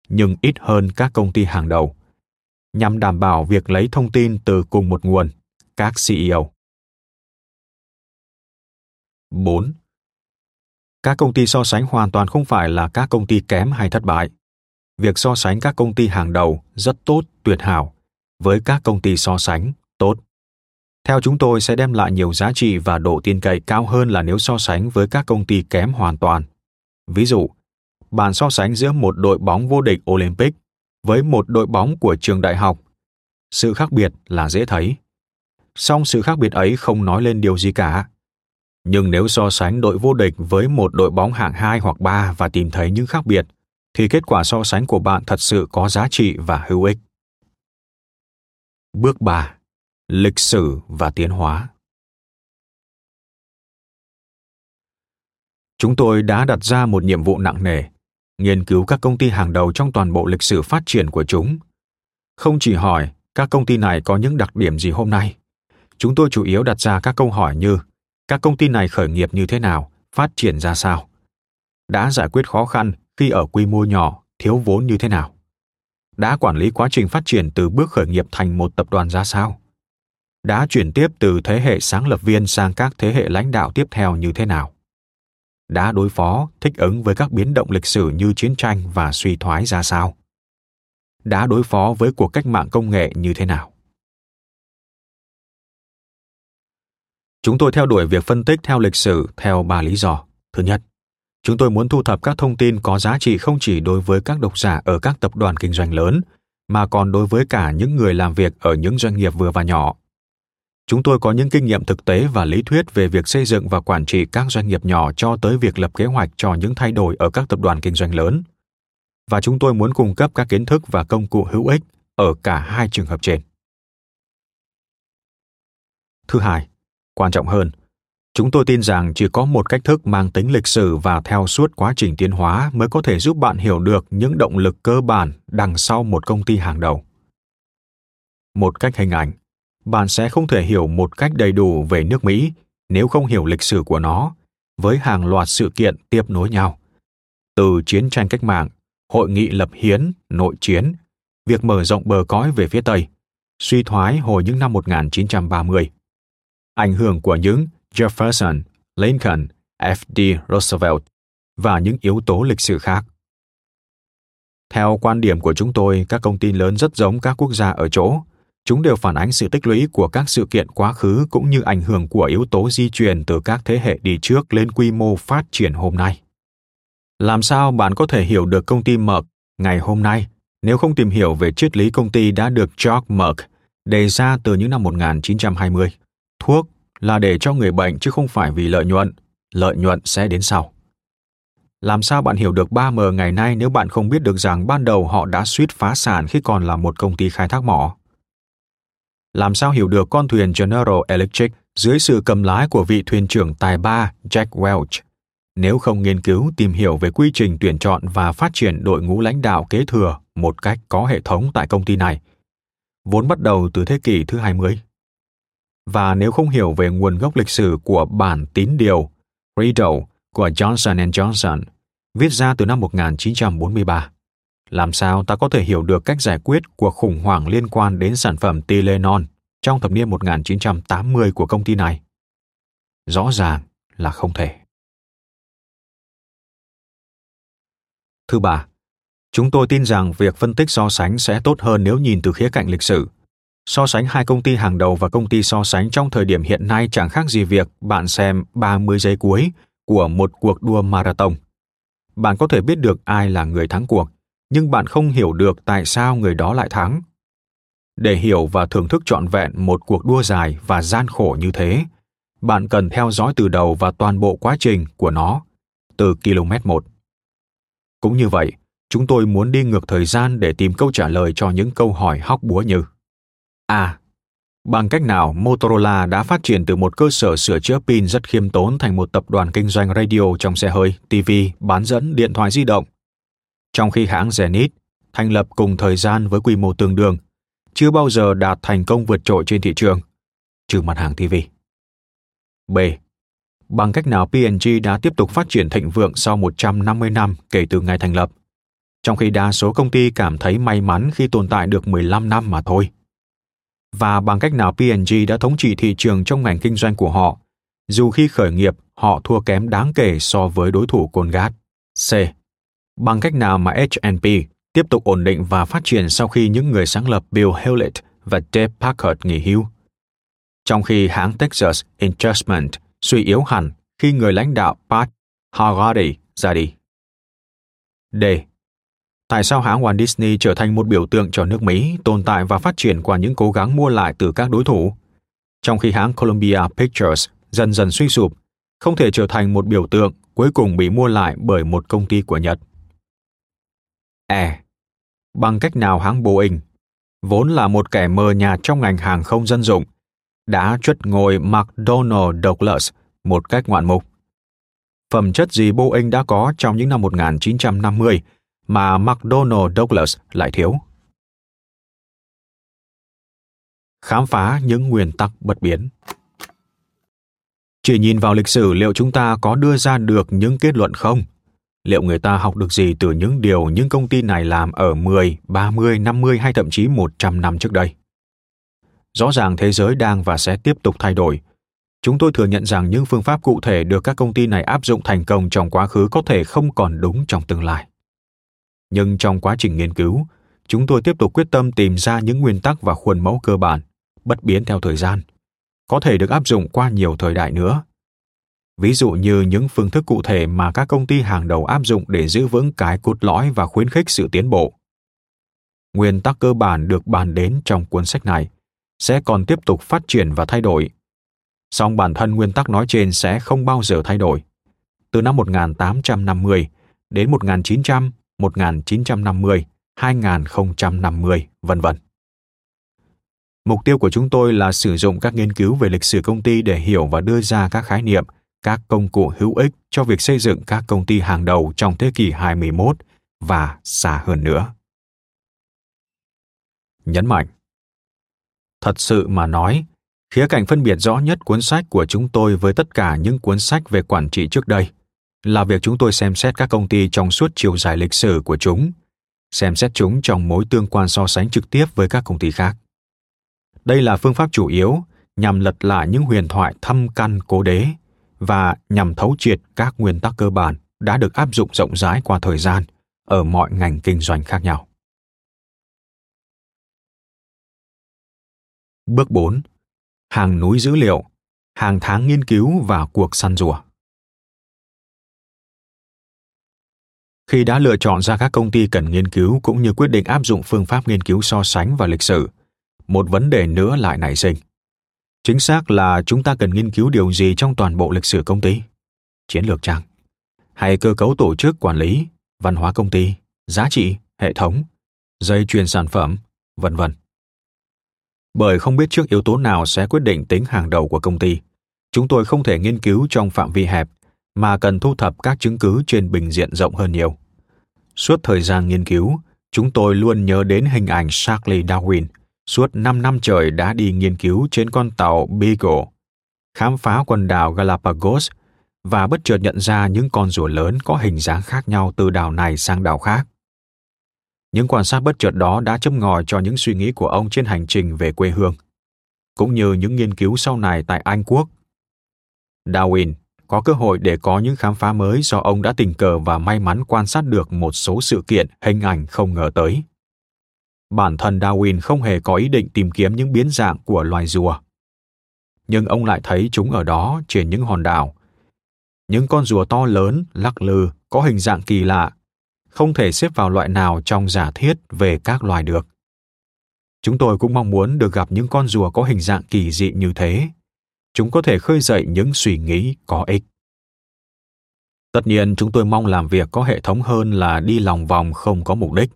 nhưng ít hơn các công ty hàng đầu, nhằm đảm bảo việc lấy thông tin từ cùng một nguồn, các CEO. 4. Các công ty so sánh hoàn toàn không phải là các công ty kém hay thất bại. Việc so sánh các công ty hàng đầu rất tốt, tuyệt hảo với các công ty so sánh tốt. Theo chúng tôi sẽ đem lại nhiều giá trị và độ tin cậy cao hơn là nếu so sánh với các công ty kém hoàn toàn. Ví dụ, bàn so sánh giữa một đội bóng vô địch Olympic với một đội bóng của trường đại học. Sự khác biệt là dễ thấy. Song sự khác biệt ấy không nói lên điều gì cả nhưng nếu so sánh đội vô địch với một đội bóng hạng 2 hoặc 3 và tìm thấy những khác biệt, thì kết quả so sánh của bạn thật sự có giá trị và hữu ích. Bước 3. Lịch sử và tiến hóa. Chúng tôi đã đặt ra một nhiệm vụ nặng nề, nghiên cứu các công ty hàng đầu trong toàn bộ lịch sử phát triển của chúng. Không chỉ hỏi các công ty này có những đặc điểm gì hôm nay, chúng tôi chủ yếu đặt ra các câu hỏi như các công ty này khởi nghiệp như thế nào, phát triển ra sao? Đã giải quyết khó khăn khi ở quy mô nhỏ, thiếu vốn như thế nào? Đã quản lý quá trình phát triển từ bước khởi nghiệp thành một tập đoàn ra sao? Đã chuyển tiếp từ thế hệ sáng lập viên sang các thế hệ lãnh đạo tiếp theo như thế nào? Đã đối phó, thích ứng với các biến động lịch sử như chiến tranh và suy thoái ra sao? Đã đối phó với cuộc cách mạng công nghệ như thế nào? Chúng tôi theo đuổi việc phân tích theo lịch sử theo ba lý do. Thứ nhất, chúng tôi muốn thu thập các thông tin có giá trị không chỉ đối với các độc giả ở các tập đoàn kinh doanh lớn, mà còn đối với cả những người làm việc ở những doanh nghiệp vừa và nhỏ. Chúng tôi có những kinh nghiệm thực tế và lý thuyết về việc xây dựng và quản trị các doanh nghiệp nhỏ cho tới việc lập kế hoạch cho những thay đổi ở các tập đoàn kinh doanh lớn. Và chúng tôi muốn cung cấp các kiến thức và công cụ hữu ích ở cả hai trường hợp trên. Thứ hai, quan trọng hơn chúng tôi tin rằng chỉ có một cách thức mang tính lịch sử và theo suốt quá trình tiến hóa mới có thể giúp bạn hiểu được những động lực cơ bản đằng sau một công ty hàng đầu một cách hình ảnh bạn sẽ không thể hiểu một cách đầy đủ về nước mỹ nếu không hiểu lịch sử của nó với hàng loạt sự kiện tiếp nối nhau từ chiến tranh cách mạng hội nghị lập hiến nội chiến việc mở rộng bờ cõi về phía tây suy thoái hồi những năm 1930 ảnh hưởng của những Jefferson, Lincoln, F.D. Roosevelt và những yếu tố lịch sử khác. Theo quan điểm của chúng tôi, các công ty lớn rất giống các quốc gia ở chỗ, chúng đều phản ánh sự tích lũy của các sự kiện quá khứ cũng như ảnh hưởng của yếu tố di truyền từ các thế hệ đi trước lên quy mô phát triển hôm nay. Làm sao bạn có thể hiểu được công ty Merck ngày hôm nay nếu không tìm hiểu về triết lý công ty đã được George Merck đề ra từ những năm 1920? thuốc là để cho người bệnh chứ không phải vì lợi nhuận lợi nhuận sẽ đến sau làm sao bạn hiểu được 3M ngày nay nếu bạn không biết được rằng ban đầu họ đã suýt phá sản khi còn là một công ty khai thác mỏ? Làm sao hiểu được con thuyền General Electric dưới sự cầm lái của vị thuyền trưởng tài ba Jack Welch? Nếu không nghiên cứu tìm hiểu về quy trình tuyển chọn và phát triển đội ngũ lãnh đạo kế thừa một cách có hệ thống tại công ty này, vốn bắt đầu từ thế kỷ thứ 20 và nếu không hiểu về nguồn gốc lịch sử của bản tín điều Riddle của Johnson Johnson, viết ra từ năm 1943. Làm sao ta có thể hiểu được cách giải quyết cuộc khủng hoảng liên quan đến sản phẩm Tylenol trong thập niên 1980 của công ty này? Rõ ràng là không thể. Thứ ba, chúng tôi tin rằng việc phân tích so sánh sẽ tốt hơn nếu nhìn từ khía cạnh lịch sử So sánh hai công ty hàng đầu và công ty so sánh trong thời điểm hiện nay chẳng khác gì việc bạn xem 30 giây cuối của một cuộc đua marathon. Bạn có thể biết được ai là người thắng cuộc, nhưng bạn không hiểu được tại sao người đó lại thắng. Để hiểu và thưởng thức trọn vẹn một cuộc đua dài và gian khổ như thế, bạn cần theo dõi từ đầu và toàn bộ quá trình của nó từ km 1. Cũng như vậy, chúng tôi muốn đi ngược thời gian để tìm câu trả lời cho những câu hỏi hóc búa như A. Bằng cách nào Motorola đã phát triển từ một cơ sở sửa chữa pin rất khiêm tốn thành một tập đoàn kinh doanh radio trong xe hơi, TV, bán dẫn, điện thoại di động? Trong khi hãng Zenith, thành lập cùng thời gian với quy mô tương đương, chưa bao giờ đạt thành công vượt trội trên thị trường, trừ mặt hàng TV. B. Bằng cách nào P&G đã tiếp tục phát triển thịnh vượng sau 150 năm kể từ ngày thành lập, trong khi đa số công ty cảm thấy may mắn khi tồn tại được 15 năm mà thôi. Và bằng cách nào P&G đã thống trị thị trường trong ngành kinh doanh của họ, dù khi khởi nghiệp họ thua kém đáng kể so với đối thủ Colgate. C. Bằng cách nào mà H&P tiếp tục ổn định và phát triển sau khi những người sáng lập Bill Hewlett và Dave Packard nghỉ hưu. Trong khi hãng Texas Instruments suy yếu hẳn khi người lãnh đạo Pat Hargadi ra đi. D. Tại sao hãng Walt Disney trở thành một biểu tượng cho nước Mỹ tồn tại và phát triển qua những cố gắng mua lại từ các đối thủ, trong khi hãng Columbia Pictures dần dần suy sụp, không thể trở thành một biểu tượng cuối cùng bị mua lại bởi một công ty của Nhật. E. Bằng cách nào hãng Boeing, vốn là một kẻ mờ nhạt trong ngành hàng không dân dụng, đã chuất ngồi McDonnell Douglas một cách ngoạn mục. Phẩm chất gì Boeing đã có trong những năm 1950 mà McDonnell Douglas lại thiếu? Khám phá những nguyên tắc bất biến. Chỉ nhìn vào lịch sử liệu chúng ta có đưa ra được những kết luận không? Liệu người ta học được gì từ những điều những công ty này làm ở 10, 30, 50 hay thậm chí 100 năm trước đây? Rõ ràng thế giới đang và sẽ tiếp tục thay đổi. Chúng tôi thừa nhận rằng những phương pháp cụ thể được các công ty này áp dụng thành công trong quá khứ có thể không còn đúng trong tương lai. Nhưng trong quá trình nghiên cứu, chúng tôi tiếp tục quyết tâm tìm ra những nguyên tắc và khuôn mẫu cơ bản, bất biến theo thời gian, có thể được áp dụng qua nhiều thời đại nữa. Ví dụ như những phương thức cụ thể mà các công ty hàng đầu áp dụng để giữ vững cái cốt lõi và khuyến khích sự tiến bộ. Nguyên tắc cơ bản được bàn đến trong cuốn sách này sẽ còn tiếp tục phát triển và thay đổi. Song bản thân nguyên tắc nói trên sẽ không bao giờ thay đổi. Từ năm 1850 đến 1900, 1950, 2050, vân vân. Mục tiêu của chúng tôi là sử dụng các nghiên cứu về lịch sử công ty để hiểu và đưa ra các khái niệm, các công cụ hữu ích cho việc xây dựng các công ty hàng đầu trong thế kỷ 21 và xa hơn nữa. Nhấn mạnh Thật sự mà nói, khía cạnh phân biệt rõ nhất cuốn sách của chúng tôi với tất cả những cuốn sách về quản trị trước đây là việc chúng tôi xem xét các công ty trong suốt chiều dài lịch sử của chúng, xem xét chúng trong mối tương quan so sánh trực tiếp với các công ty khác. Đây là phương pháp chủ yếu nhằm lật lại những huyền thoại thâm căn cố đế và nhằm thấu triệt các nguyên tắc cơ bản đã được áp dụng rộng rãi qua thời gian ở mọi ngành kinh doanh khác nhau. Bước 4. Hàng núi dữ liệu, hàng tháng nghiên cứu và cuộc săn rùa. Khi đã lựa chọn ra các công ty cần nghiên cứu cũng như quyết định áp dụng phương pháp nghiên cứu so sánh và lịch sử, một vấn đề nữa lại nảy sinh. Chính xác là chúng ta cần nghiên cứu điều gì trong toàn bộ lịch sử công ty? Chiến lược trang, Hay cơ cấu tổ chức quản lý, văn hóa công ty, giá trị, hệ thống, dây chuyền sản phẩm, vân vân bởi không biết trước yếu tố nào sẽ quyết định tính hàng đầu của công ty. Chúng tôi không thể nghiên cứu trong phạm vi hẹp, mà cần thu thập các chứng cứ trên bình diện rộng hơn nhiều. Suốt thời gian nghiên cứu, chúng tôi luôn nhớ đến hình ảnh Charlie Darwin suốt 5 năm trời đã đi nghiên cứu trên con tàu Beagle, khám phá quần đảo Galapagos và bất chợt nhận ra những con rùa lớn có hình dáng khác nhau từ đảo này sang đảo khác. Những quan sát bất chợt đó đã châm ngòi cho những suy nghĩ của ông trên hành trình về quê hương, cũng như những nghiên cứu sau này tại Anh Quốc. Darwin có cơ hội để có những khám phá mới do ông đã tình cờ và may mắn quan sát được một số sự kiện hình ảnh không ngờ tới. Bản thân Darwin không hề có ý định tìm kiếm những biến dạng của loài rùa. Nhưng ông lại thấy chúng ở đó trên những hòn đảo. Những con rùa to lớn, lắc lư, có hình dạng kỳ lạ không thể xếp vào loại nào trong giả thiết về các loài được. Chúng tôi cũng mong muốn được gặp những con rùa có hình dạng kỳ dị như thế. chúng có thể khơi dậy những suy nghĩ có ích. Tất nhiên, chúng tôi mong làm việc có hệ thống hơn là đi lòng vòng không có mục đích,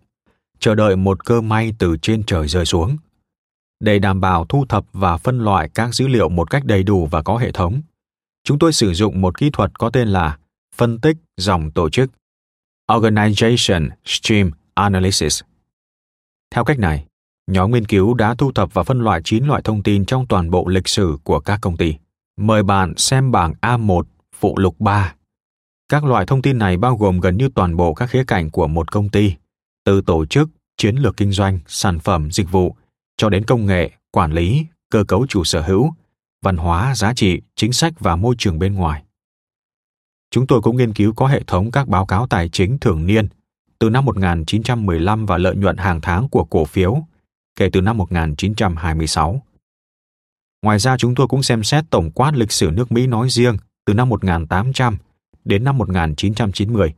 chờ đợi một cơ may từ trên trời rơi xuống. Để đảm bảo thu thập và phân loại các dữ liệu một cách đầy đủ và có hệ thống, chúng tôi sử dụng một kỹ thuật có tên là phân tích dòng tổ chức Organization Stream Analysis. Theo cách này, nhóm nghiên cứu đã thu thập và phân loại 9 loại thông tin trong toàn bộ lịch sử của các công ty. Mời bạn xem bảng A1 phụ lục 3. Các loại thông tin này bao gồm gần như toàn bộ các khía cạnh của một công ty, từ tổ chức, chiến lược kinh doanh, sản phẩm, dịch vụ, cho đến công nghệ, quản lý, cơ cấu chủ sở hữu, văn hóa, giá trị, chính sách và môi trường bên ngoài. Chúng tôi cũng nghiên cứu có hệ thống các báo cáo tài chính thường niên từ năm 1915 và lợi nhuận hàng tháng của cổ phiếu kể từ năm 1926. Ngoài ra chúng tôi cũng xem xét tổng quát lịch sử nước Mỹ nói riêng từ năm 1800 đến năm 1990.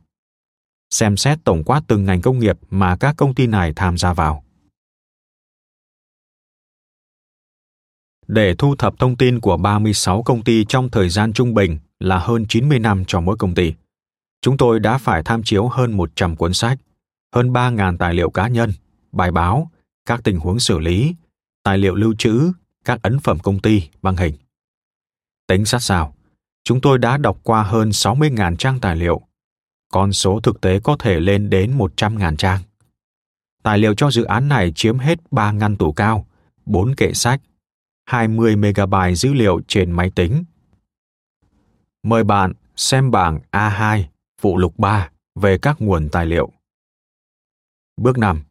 Xem xét tổng quát từng ngành công nghiệp mà các công ty này tham gia vào. Để thu thập thông tin của 36 công ty trong thời gian trung bình là hơn 90 năm cho mỗi công ty, chúng tôi đã phải tham chiếu hơn 100 cuốn sách, hơn 3.000 tài liệu cá nhân, bài báo, các tình huống xử lý, tài liệu lưu trữ, các ấn phẩm công ty băng hình. Tính sát sao, chúng tôi đã đọc qua hơn 60.000 trang tài liệu. Con số thực tế có thể lên đến 100.000 trang. Tài liệu cho dự án này chiếm hết 3 ngăn tủ cao, 4 kệ sách, 20 MB dữ liệu trên máy tính. Mời bạn xem bảng A2, phụ lục 3 về các nguồn tài liệu. Bước 5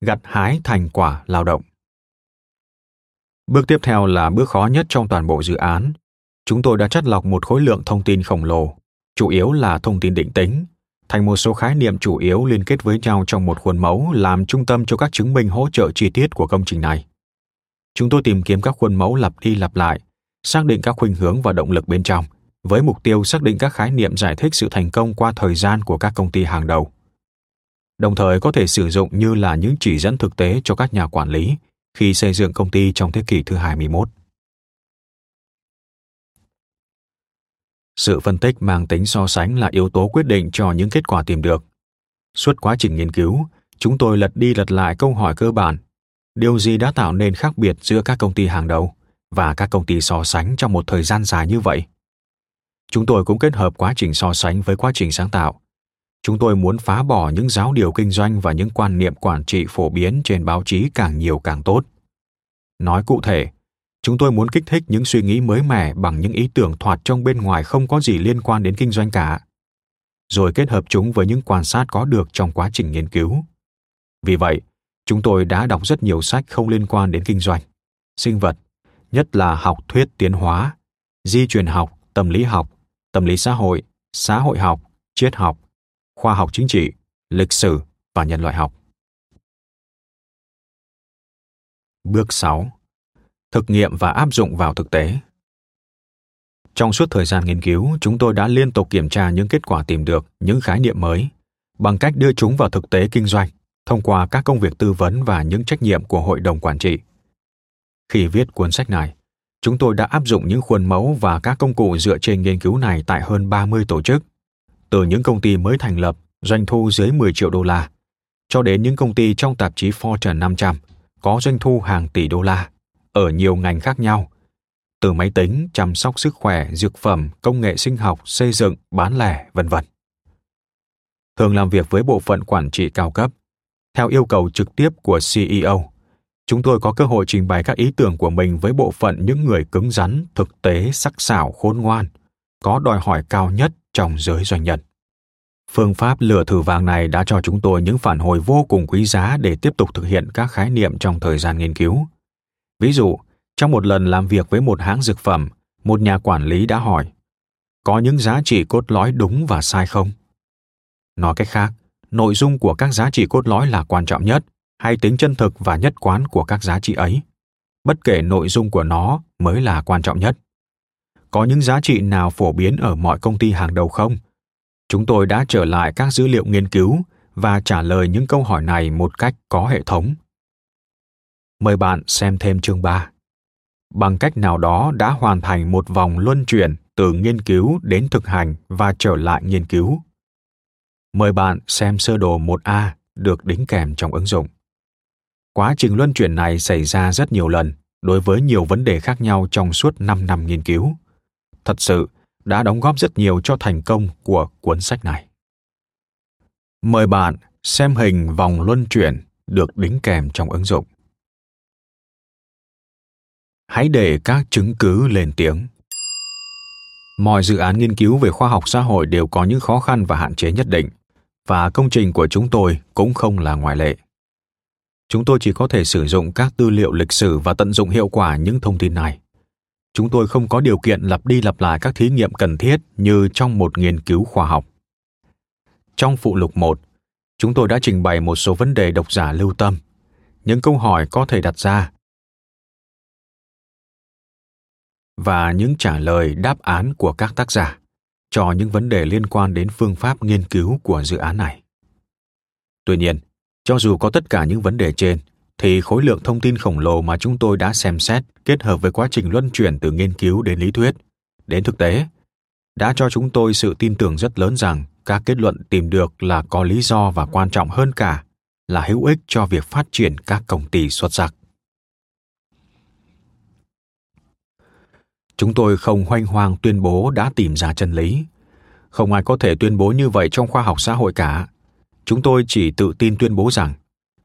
gặt hái thành quả lao động. Bước tiếp theo là bước khó nhất trong toàn bộ dự án. Chúng tôi đã chất lọc một khối lượng thông tin khổng lồ, chủ yếu là thông tin định tính, thành một số khái niệm chủ yếu liên kết với nhau trong một khuôn mẫu làm trung tâm cho các chứng minh hỗ trợ chi tiết của công trình này. Chúng tôi tìm kiếm các khuôn mẫu lặp đi lặp lại, xác định các khuynh hướng và động lực bên trong, với mục tiêu xác định các khái niệm giải thích sự thành công qua thời gian của các công ty hàng đầu đồng thời có thể sử dụng như là những chỉ dẫn thực tế cho các nhà quản lý khi xây dựng công ty trong thế kỷ thứ 21. Sự phân tích mang tính so sánh là yếu tố quyết định cho những kết quả tìm được. Suốt quá trình nghiên cứu, chúng tôi lật đi lật lại câu hỏi cơ bản. Điều gì đã tạo nên khác biệt giữa các công ty hàng đầu và các công ty so sánh trong một thời gian dài như vậy? Chúng tôi cũng kết hợp quá trình so sánh với quá trình sáng tạo chúng tôi muốn phá bỏ những giáo điều kinh doanh và những quan niệm quản trị phổ biến trên báo chí càng nhiều càng tốt nói cụ thể chúng tôi muốn kích thích những suy nghĩ mới mẻ bằng những ý tưởng thoạt trong bên ngoài không có gì liên quan đến kinh doanh cả rồi kết hợp chúng với những quan sát có được trong quá trình nghiên cứu vì vậy chúng tôi đã đọc rất nhiều sách không liên quan đến kinh doanh sinh vật nhất là học thuyết tiến hóa di truyền học tâm lý học tâm lý xã hội xã hội học triết học khoa học chính trị, lịch sử và nhân loại học. Bước 6. Thực nghiệm và áp dụng vào thực tế. Trong suốt thời gian nghiên cứu, chúng tôi đã liên tục kiểm tra những kết quả tìm được, những khái niệm mới, bằng cách đưa chúng vào thực tế kinh doanh, thông qua các công việc tư vấn và những trách nhiệm của hội đồng quản trị. Khi viết cuốn sách này, chúng tôi đã áp dụng những khuôn mẫu và các công cụ dựa trên nghiên cứu này tại hơn 30 tổ chức, từ những công ty mới thành lập, doanh thu dưới 10 triệu đô la, cho đến những công ty trong tạp chí Fortune 500 có doanh thu hàng tỷ đô la ở nhiều ngành khác nhau, từ máy tính, chăm sóc sức khỏe, dược phẩm, công nghệ sinh học, xây dựng, bán lẻ, vân vân. Thường làm việc với bộ phận quản trị cao cấp, theo yêu cầu trực tiếp của CEO. Chúng tôi có cơ hội trình bày các ý tưởng của mình với bộ phận những người cứng rắn, thực tế, sắc sảo, khôn ngoan, có đòi hỏi cao nhất trong giới doanh nhân. Phương pháp lửa thử vàng này đã cho chúng tôi những phản hồi vô cùng quý giá để tiếp tục thực hiện các khái niệm trong thời gian nghiên cứu. Ví dụ, trong một lần làm việc với một hãng dược phẩm, một nhà quản lý đã hỏi, có những giá trị cốt lõi đúng và sai không? Nói cách khác, nội dung của các giá trị cốt lõi là quan trọng nhất hay tính chân thực và nhất quán của các giá trị ấy bất kể nội dung của nó mới là quan trọng nhất có những giá trị nào phổ biến ở mọi công ty hàng đầu không? Chúng tôi đã trở lại các dữ liệu nghiên cứu và trả lời những câu hỏi này một cách có hệ thống. Mời bạn xem thêm chương 3. bằng cách nào đó đã hoàn thành một vòng luân chuyển từ nghiên cứu đến thực hành và trở lại nghiên cứu. Mời bạn xem sơ đồ 1A được đính kèm trong ứng dụng. Quá trình luân chuyển này xảy ra rất nhiều lần đối với nhiều vấn đề khác nhau trong suốt 5 năm nghiên cứu. Thật sự, đã đóng góp rất nhiều cho thành công của cuốn sách này. Mời bạn xem hình vòng luân chuyển được đính kèm trong ứng dụng. Hãy để các chứng cứ lên tiếng. Mọi dự án nghiên cứu về khoa học xã hội đều có những khó khăn và hạn chế nhất định, và công trình của chúng tôi cũng không là ngoại lệ. Chúng tôi chỉ có thể sử dụng các tư liệu lịch sử và tận dụng hiệu quả những thông tin này. Chúng tôi không có điều kiện lặp đi lặp lại các thí nghiệm cần thiết như trong một nghiên cứu khoa học. Trong phụ lục 1, chúng tôi đã trình bày một số vấn đề độc giả lưu tâm, những câu hỏi có thể đặt ra và những trả lời đáp án của các tác giả cho những vấn đề liên quan đến phương pháp nghiên cứu của dự án này. Tuy nhiên, cho dù có tất cả những vấn đề trên, thì khối lượng thông tin khổng lồ mà chúng tôi đã xem xét kết hợp với quá trình luân chuyển từ nghiên cứu đến lý thuyết, đến thực tế, đã cho chúng tôi sự tin tưởng rất lớn rằng các kết luận tìm được là có lý do và quan trọng hơn cả là hữu ích cho việc phát triển các công ty xuất sắc. Chúng tôi không hoanh hoang tuyên bố đã tìm ra chân lý. Không ai có thể tuyên bố như vậy trong khoa học xã hội cả. Chúng tôi chỉ tự tin tuyên bố rằng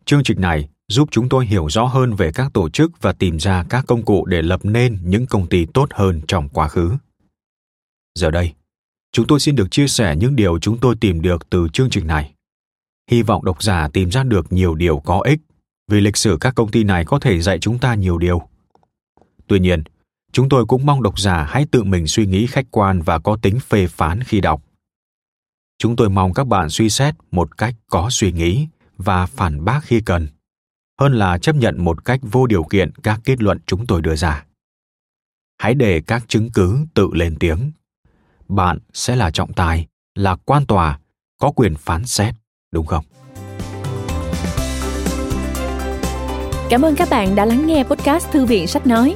chương trình này giúp chúng tôi hiểu rõ hơn về các tổ chức và tìm ra các công cụ để lập nên những công ty tốt hơn trong quá khứ. Giờ đây, chúng tôi xin được chia sẻ những điều chúng tôi tìm được từ chương trình này. Hy vọng độc giả tìm ra được nhiều điều có ích, vì lịch sử các công ty này có thể dạy chúng ta nhiều điều. Tuy nhiên, chúng tôi cũng mong độc giả hãy tự mình suy nghĩ khách quan và có tính phê phán khi đọc. Chúng tôi mong các bạn suy xét một cách có suy nghĩ và phản bác khi cần, hơn là chấp nhận một cách vô điều kiện các kết luận chúng tôi đưa ra. Hãy để các chứng cứ tự lên tiếng. Bạn sẽ là trọng tài, là quan tòa, có quyền phán xét, đúng không? Cảm ơn các bạn đã lắng nghe podcast thư viện sách nói